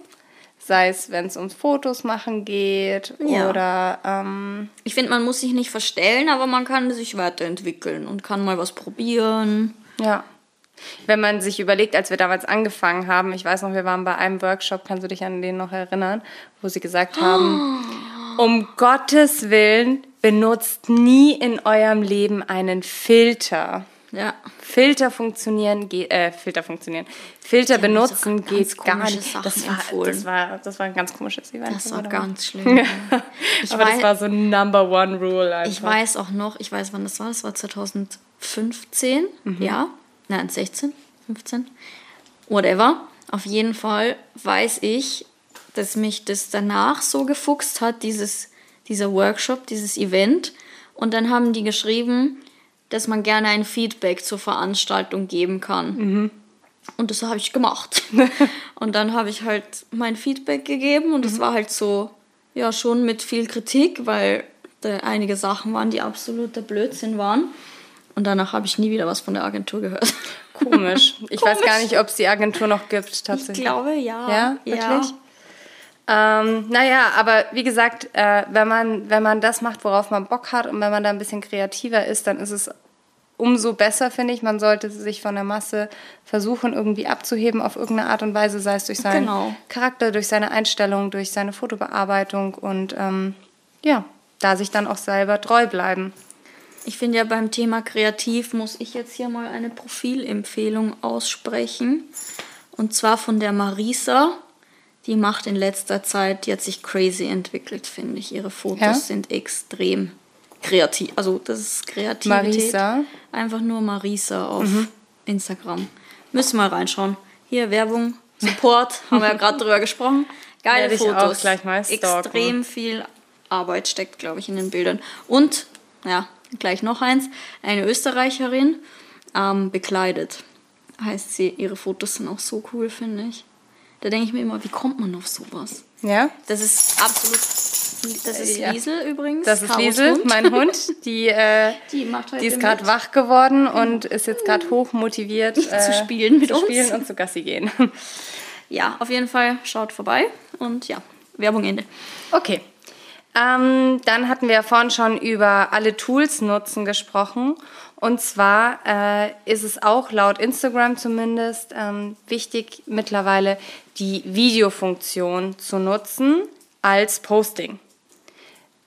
Sei es, wenn es ums Fotos machen geht ja. oder. Ähm, ich finde, man muss sich nicht verstellen, aber man kann sich weiterentwickeln und kann mal was probieren. Ja. Wenn man sich überlegt, als wir damals angefangen haben, ich weiß noch, wir waren bei einem Workshop, kannst du dich an den noch erinnern, wo sie gesagt haben, oh. um Gottes Willen, benutzt nie in eurem Leben einen Filter. Ja. Filter funktionieren, äh, Filter funktionieren. Filter benutzen geht gar nicht. Das war, das, war, das war ein ganz komisches Event. Das war ganz schlimm. Aber weiß, das war so Number One Rule. Einfach. Ich weiß auch noch, ich weiß, wann das war. Das war 2015, mhm. ja. Nein, 16, 15. Whatever. Auf jeden Fall weiß ich, dass mich das danach so gefuchst hat, dieses, dieser Workshop, dieses Event. Und dann haben die geschrieben, dass man gerne ein Feedback zur Veranstaltung geben kann. Mhm. Und das habe ich gemacht. und dann habe ich halt mein Feedback gegeben und es mhm. war halt so, ja, schon mit viel Kritik, weil da einige Sachen waren, die absoluter Blödsinn waren. Und danach habe ich nie wieder was von der Agentur gehört. Komisch. Ich Komisch. weiß gar nicht, ob es die Agentur noch gibt, tatsächlich. Ich glaube, ja. Ja, wirklich? Ja. Ähm, naja, aber wie gesagt, äh, wenn, man, wenn man das macht, worauf man Bock hat und wenn man da ein bisschen kreativer ist, dann ist es umso besser, finde ich. Man sollte sich von der Masse versuchen, irgendwie abzuheben auf irgendeine Art und Weise, sei es durch seinen genau. Charakter, durch seine Einstellung, durch seine Fotobearbeitung und ähm, ja, da sich dann auch selber treu bleiben. Ich finde ja beim Thema kreativ muss ich jetzt hier mal eine Profilempfehlung aussprechen. Und zwar von der Marisa. Die macht in letzter Zeit, die hat sich crazy entwickelt, finde ich. Ihre Fotos ja? sind extrem kreativ. Also das ist Kreativität. Marisa. Einfach nur Marisa auf mhm. Instagram. Müssen wir reinschauen. Hier Werbung, Support, haben wir ja gerade drüber gesprochen. Geile Werde Fotos. Auch gleich mal Extrem viel Arbeit steckt, glaube ich, in den Bildern. Und, ja, gleich noch eins. Eine Österreicherin ähm, bekleidet. Heißt sie, ihre Fotos sind auch so cool, finde ich. Da denke ich mir immer, wie kommt man auf sowas? Ja. Das ist absolut das ist ja. Liesel übrigens. Das ist Liesel, mein Hund. Die, äh, die, die ist gerade wach geworden und ist jetzt gerade hoch motiviert äh, zu spielen mit zu uns. spielen und zu Gassi gehen. Ja, auf jeden Fall schaut vorbei und ja, Werbung Ende. Okay. Ähm, dann hatten wir ja vorhin schon über alle Tools nutzen gesprochen. Und zwar äh, ist es auch laut Instagram zumindest ähm, wichtig, mittlerweile die Videofunktion zu nutzen als Posting.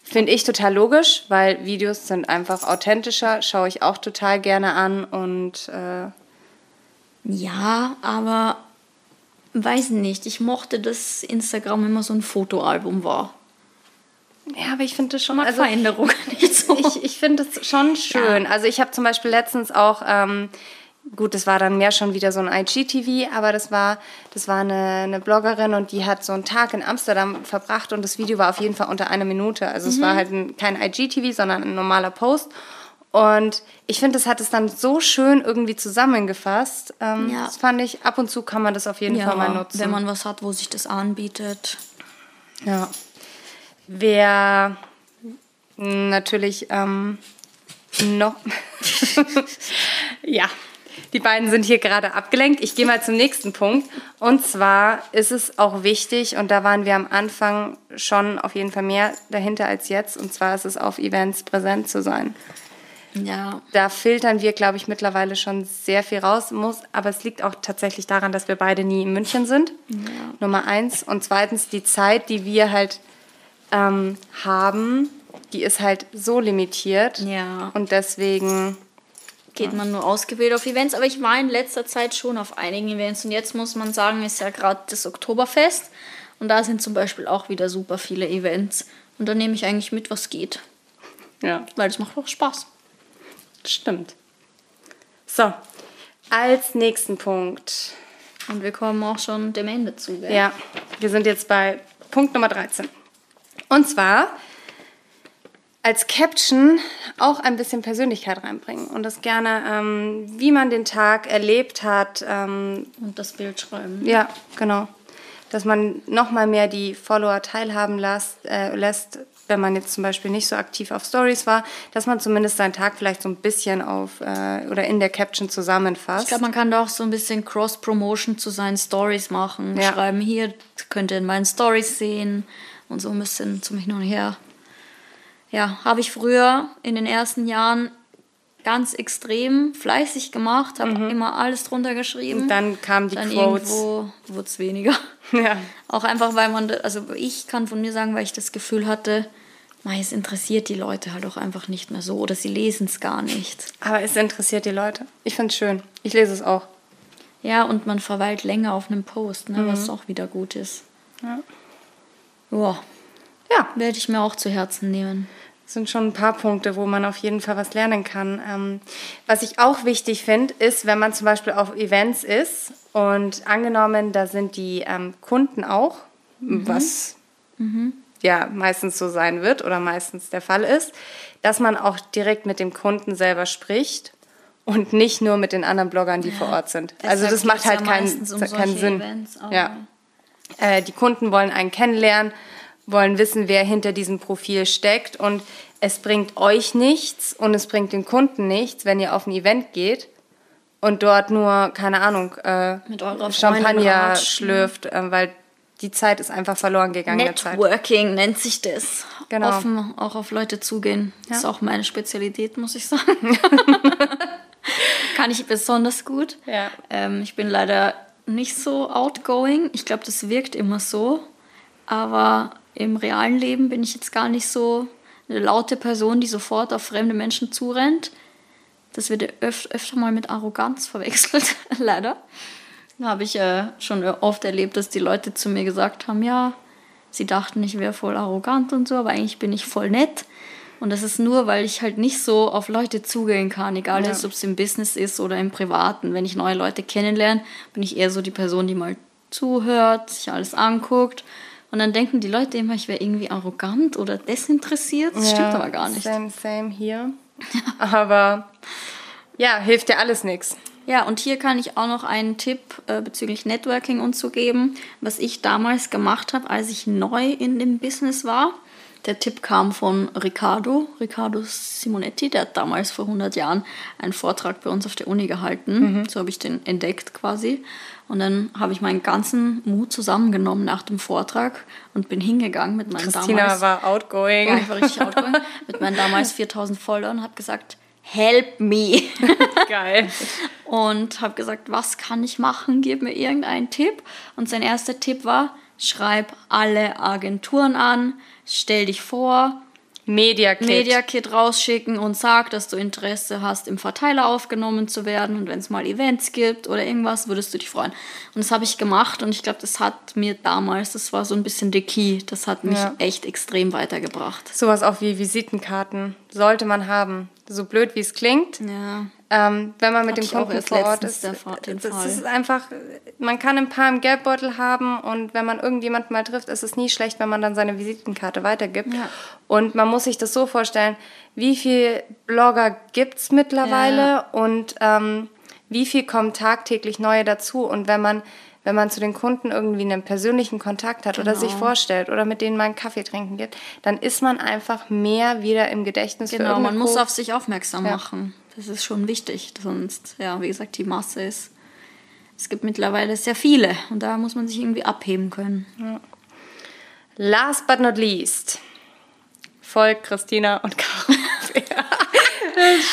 Finde ich total logisch, weil Videos sind einfach authentischer, schaue ich auch total gerne an und äh ja, aber weiß nicht, ich mochte, dass Instagram immer so ein Fotoalbum war. Ja, aber ich finde das schon. Also, Veränderung nicht so. Ich, ich finde es schon schön. Ja. Also ich habe zum Beispiel letztens auch ähm, gut, das war dann mehr schon wieder so ein IGTV, aber das war, das war eine, eine Bloggerin und die hat so einen Tag in Amsterdam verbracht und das Video war auf jeden Fall unter einer Minute. Also mhm. es war halt ein, kein IGTV, sondern ein normaler Post. Und ich finde, das hat es dann so schön irgendwie zusammengefasst. Ähm, ja. Das fand ich, ab und zu kann man das auf jeden ja, Fall mal nutzen. Wenn man was hat, wo sich das anbietet. Ja. Wer natürlich ähm, noch. ja, die beiden sind hier gerade abgelenkt. Ich gehe mal zum nächsten Punkt. Und zwar ist es auch wichtig, und da waren wir am Anfang schon auf jeden Fall mehr dahinter als jetzt, und zwar ist es auf Events präsent zu sein. Ja. Da filtern wir, glaube ich, mittlerweile schon sehr viel raus. Muss, aber es liegt auch tatsächlich daran, dass wir beide nie in München sind. Ja. Nummer eins. Und zweitens die Zeit, die wir halt ähm, haben, die ist halt so limitiert. Ja. Und deswegen geht man nur ausgewählt auf Events. Aber ich war in letzter Zeit schon auf einigen Events. Und jetzt muss man sagen, ist ja gerade das Oktoberfest. Und da sind zum Beispiel auch wieder super viele Events. Und da nehme ich eigentlich mit, was geht. Ja. Weil es macht auch Spaß. Stimmt. So, als nächsten Punkt. Und wir kommen auch schon dem Ende zu. Gell? Ja, wir sind jetzt bei Punkt Nummer 13. Und zwar als Caption auch ein bisschen Persönlichkeit reinbringen und das gerne, ähm, wie man den Tag erlebt hat. Ähm, Und das Bild schreiben. ja, genau. Dass man nochmal mehr die Follower teilhaben lässt, äh, lässt, wenn man jetzt zum Beispiel nicht so aktiv auf Stories war, dass man zumindest seinen Tag vielleicht so ein bisschen auf äh, oder in der Caption zusammenfasst. Ich glaube, man kann da auch so ein bisschen Cross-Promotion zu seinen Stories machen. Ja. Schreiben, hier könnt ihr in meinen Stories sehen und so ein bisschen zum Hin und Her. Ja, habe ich früher in den ersten Jahren ganz extrem fleißig gemacht, habe immer alles drunter geschrieben. Und dann kamen die Dann Quotes. irgendwo wurde es weniger. Ja. Auch einfach, weil man, also ich kann von mir sagen, weil ich das Gefühl hatte, mei, es interessiert die Leute halt auch einfach nicht mehr so oder sie lesen es gar nicht. Aber es interessiert die Leute. Ich finde es schön. Ich lese es auch. Ja, und man verweilt länger auf einem Post, ne, was auch wieder gut ist. Ja. Ja, Ja, werde ich mir auch zu Herzen nehmen. das sind schon ein paar Punkte, wo man auf jeden Fall was lernen kann. Ähm, was ich auch wichtig finde, ist, wenn man zum Beispiel auf Events ist und angenommen, da sind die ähm, Kunden auch, was ja meistens so sein wird oder meistens der Fall ist, dass man auch direkt mit dem Kunden selber spricht und nicht nur mit den anderen Bloggern, die vor Ort sind. Also das macht halt ja keinen, um keinen Sinn. Events ja. Äh, die Kunden wollen einen kennenlernen, wollen wissen, wer hinter diesem Profil steckt und es bringt euch nichts und es bringt den Kunden nichts, wenn ihr auf ein Event geht und dort nur, keine Ahnung, äh, Champagner schlürft, äh, weil die Zeit ist einfach verloren gegangen. Networking nennt sich das. Genau. Offen auch auf Leute zugehen. Ist Ja. auch meine Spezialität, muss ich sagen. Kann ich besonders gut. Ja. Ähm, ich bin leider nicht so outgoing. Ich glaube, das wirkt immer so. Aber im realen Leben bin ich jetzt gar nicht so eine laute Person, die sofort auf fremde Menschen zurennt. Das wird öf öfter mal mit Arroganz verwechselt, leider. Da habe ich äh, schon oft erlebt, dass die Leute zu mir gesagt haben, ja, sie dachten, ich wäre voll arrogant und so, aber eigentlich bin ich voll nett. Und das ist nur, weil ich halt nicht so auf Leute zugehen kann, egal Ja. ob es im Business ist oder im Privaten. Wenn ich neue Leute kennenlerne, bin ich eher so die Person, die mal zuhört, sich alles anguckt. Und dann denken die Leute immer, ich wäre irgendwie arrogant oder desinteressiert. Das stimmt aber gar nicht. Same, same hier. Aber ja, hilft dir alles nichts. Ja, und hier kann ich auch noch einen Tipp äh, bezüglich Networking und so geben, was ich damals gemacht habe, als ich neu in dem Business war. Der Tipp kam von Riccardo, Riccardo Simonetti, der hat damals vor 100 Jahren einen Vortrag bei uns auf der Uni gehalten. So habe ich den entdeckt quasi. Und dann habe ich meinen ganzen Mut zusammengenommen nach dem Vortrag und bin hingegangen mit meinen Christina damals... war outgoing. War richtig outgoing. mit meinen damals 4000 Followern und habe gesagt, help me. Geil. und habe gesagt, was kann ich machen? Gib mir irgendeinen Tipp. Und sein erster Tipp war, schreib alle Agenturen an, stell dich vor, Media Kit. Media Kit rausschicken und sag, dass du Interesse hast, im Verteiler aufgenommen zu werden. Und wenn es mal Events gibt oder irgendwas, würdest du dich freuen. Und das habe ich gemacht und ich glaube, das hat mir damals, das war so ein bisschen the key, das hat mich Ja. echt extrem weitergebracht. Sowas auch wie Visitenkarten sollte man haben. So blöd wie es klingt. Ja. Ähm, wenn man mit Hatte dem Kunden vor Ort ist, das ist einfach, man kann ein paar im Geldbeutel haben und wenn man irgendjemanden mal trifft, ist es nie schlecht, wenn man dann seine Visitenkarte weitergibt. Ja. Und man muss sich das so vorstellen, wie viele Blogger gibt es mittlerweile Ja. und ähm, wie viel kommen tagtäglich neue dazu. Und wenn man wenn man zu den Kunden irgendwie einen persönlichen Kontakt hat oder sich Genau. vorstellt oder mit denen mal einen Kaffee trinken geht, dann ist man einfach mehr wieder im Gedächtnis Genau, man muss auf sich aufmerksam Ja. machen. Das ist schon wichtig. Sonst, ja, wie gesagt, die Masse ist. Es gibt mittlerweile sehr viele und da muss man sich irgendwie abheben können. Last but not least, folgt Christina und Caro.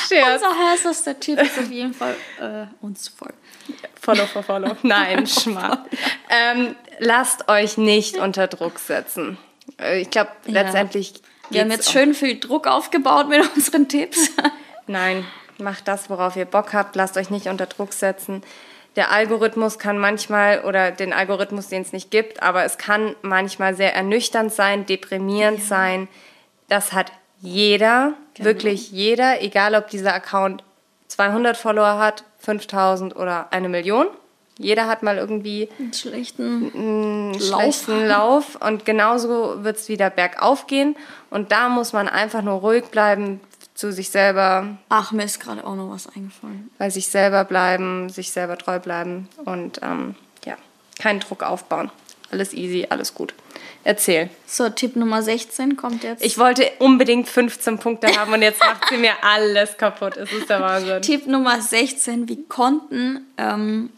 Scherz. Unser heißester Tipp ist auf jeden Fall äh, uns voll. Follow for follow. Nein, Schmarrn. ähm, lasst euch nicht unter Druck setzen. Äh, Ich glaube, Ja. letztendlich. Wir haben jetzt um- schön viel Druck aufgebaut mit unseren Tipps. Nein, macht das, worauf ihr Bock habt. Lasst euch nicht unter Druck setzen. Der Algorithmus kann manchmal, oder den Algorithmus, den es nicht gibt, aber es kann manchmal sehr ernüchternd sein, deprimierend sein. Das hat jeder, Genau. wirklich jeder, egal ob dieser Account 200 Follower hat, 5000 oder eine Million. Jeder hat mal irgendwie Einen schlechten einen Lauf. schlechten Lauf und genauso wird es wieder bergauf gehen. Und da muss man einfach nur ruhig bleiben, zu sich selber, Ach, mir ist gerade auch noch was eingefallen. bei sich selber bleiben, sich selber treu bleiben und ähm, ja, keinen Druck aufbauen. Alles easy, alles gut. Erzähl. So, Tipp Nummer 16 kommt jetzt. Ich wollte unbedingt 15 Punkte haben und jetzt macht sie mir alles kaputt. Es ist der Wahnsinn. Tipp Nummer 16. Wie konnten ähm,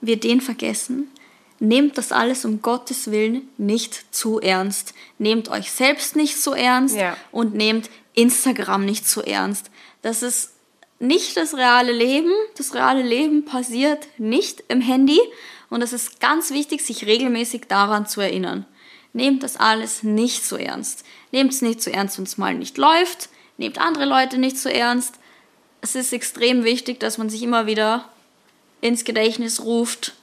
wir den vergessen? Nehmt das alles um Gottes Willen nicht zu ernst. Nehmt euch selbst nicht so ernst Ja. und nehmt Instagram nicht zu ernst. Das ist nicht das reale Leben. Das reale Leben passiert nicht im Handy. Und es ist ganz wichtig, sich regelmäßig daran zu erinnern. Nehmt das alles nicht so ernst. Nehmt es nicht so ernst, wenn es mal nicht läuft. Nehmt andere Leute nicht so ernst. Es ist extrem wichtig, dass man sich immer wieder ins Gedächtnis ruft,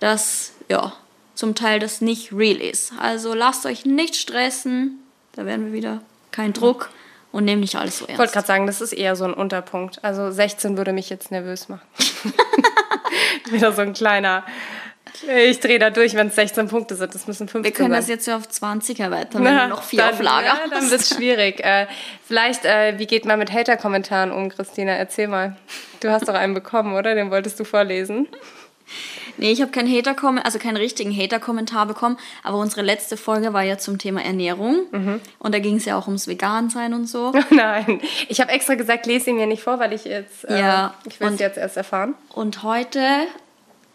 dass ja zum Teil das nicht real ist. Also lasst euch nicht stressen. Da werden wir wieder kein Druck und nehmt nicht alles so Ich wollte ernst. gerade sagen, das ist eher so ein Unterpunkt. Also 16 würde mich jetzt nervös machen. Wieder so ein kleiner. Ich drehe da durch, wenn es 16 Punkte sind. Das müssen 15 Wir können sein. das jetzt ja auf 20 erweitern, wenn du noch vier dann, auf Lager Ja, dann wird es schwierig. Äh, vielleicht, äh, wie geht man mit Hater-Kommentaren um, Christina? Erzähl mal. Du hast doch einen bekommen, oder? Den wolltest du vorlesen. Nee, ich habe keinen Hater also keinen richtigen Hater-Kommentar bekommen, aber unsere letzte Folge war ja zum Thema Ernährung Mhm. und da ging es ja auch ums Vegan-Sein und so. Nein. Ich habe extra gesagt, lese ihn mir nicht vor, weil ich jetzt. Äh, Ja, Ich will es jetzt erst erfahren. Und heute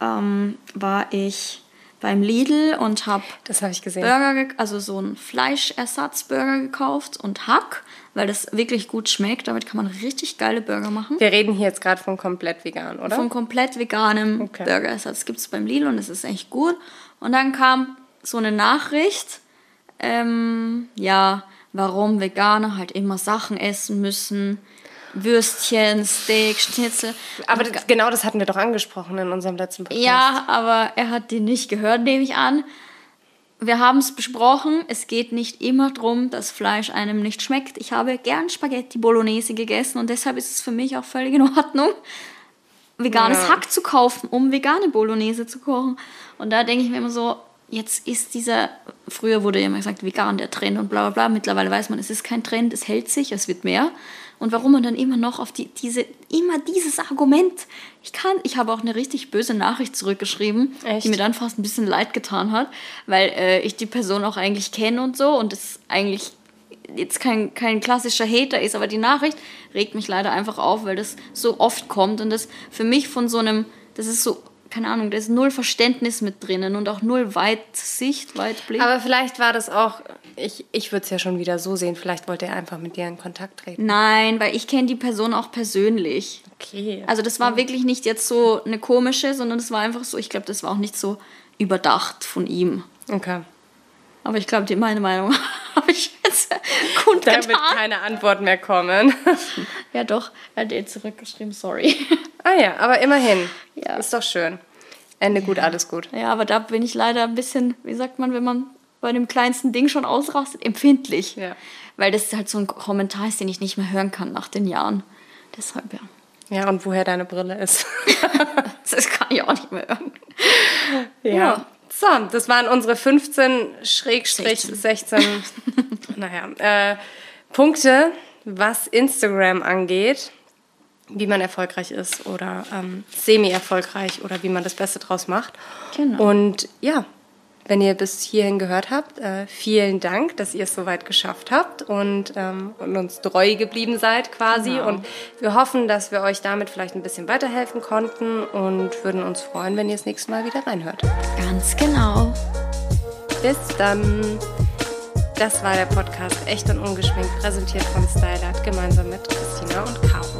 ähm, war ich beim Lidl und habe Das habe ich gesehen. Burger, ge- also so einen Fleischersatzburger gekauft und Hack, weil das wirklich gut schmeckt. Damit kann man richtig geile Burger machen. Wir reden hier jetzt gerade von komplett vegan, oder? Von komplett veganem Okay. Burgerersatz gibt es beim Lidl und es ist echt gut. Und dann kam so eine Nachricht, ähm, ja, warum Veganer halt immer Sachen essen müssen. Würstchen, Steak, Schnitzel. Aber das, genau das hatten wir doch angesprochen in unserem letzten Podcast. Ja, aber er hat die nicht gehört, nehme ich an. Wir haben es besprochen. Es geht nicht immer darum, dass Fleisch einem nicht schmeckt. Ich habe gern Spaghetti Bolognese gegessen und deshalb ist es für mich auch völlig in Ordnung, veganes Ja. Hack zu kaufen, um vegane Bolognese zu kochen. Und da denke ich mir immer so, jetzt ist dieser, früher wurde ja immer gesagt, vegan der Trend und bla bla bla. Mittlerweile weiß man, es ist kein Trend, es hält sich, es wird mehr. Und warum man dann immer noch auf die, diese, immer dieses Argument, ich kann, ich habe auch eine richtig böse Nachricht zurückgeschrieben, Echt? die mir dann fast ein bisschen leid getan hat, weil äh, ich die Person auch eigentlich kenne und so und es eigentlich jetzt kein, kein klassischer Hater ist, aber die Nachricht regt mich leider einfach auf, weil das so oft kommt und das für mich von so einem, das ist so, keine Ahnung, da ist null Verständnis mit drinnen und auch null Weitsicht, Weitblick. Aber vielleicht war das auch, ich, ich würde es ja schon wieder so sehen, vielleicht wollte er einfach mit dir in Kontakt treten. Nein, weil ich kenne die Person auch persönlich. Okay. Also das war wirklich nicht jetzt so eine komische, sondern das war einfach so, ich glaube, das war auch nicht so überdacht von ihm. Okay. Aber ich glaube, die meine Meinung habe ich jetzt Da kundgetan. wird keine Antwort mehr kommen. Ja doch, er hat eh zurückgeschrieben, sorry. ah ja, aber immerhin. Ja. Ist doch schön. Ende gut, alles gut. Ja, aber da bin ich leider ein bisschen, wie sagt man, wenn man bei dem kleinsten Ding schon ausrastet, empfindlich. Ja. Weil das halt so ein Kommentar ist, den ich nicht mehr hören kann nach den Jahren. Deshalb, ja. Ja, und woher deine Brille ist. Das kann ich auch nicht mehr hören. Ja. Ja. So, das waren unsere 15 Schrägstrich 16, naja, äh, Punkte, was Instagram angeht. wie man erfolgreich ist oder ähm, semi-erfolgreich oder wie man das Beste draus macht. Genau. Und ja, wenn ihr bis hierhin gehört habt, äh, vielen Dank, dass ihr es soweit geschafft habt und, ähm, und uns treu geblieben seid quasi. Genau. Und wir hoffen, dass wir euch damit vielleicht ein bisschen weiterhelfen konnten und würden uns freuen, wenn ihr das nächste Mal wieder reinhört. Ganz genau. Bis dann. Das war der Podcast Echt und Ungeschminkt, präsentiert von Stylart gemeinsam mit Christina und Caro.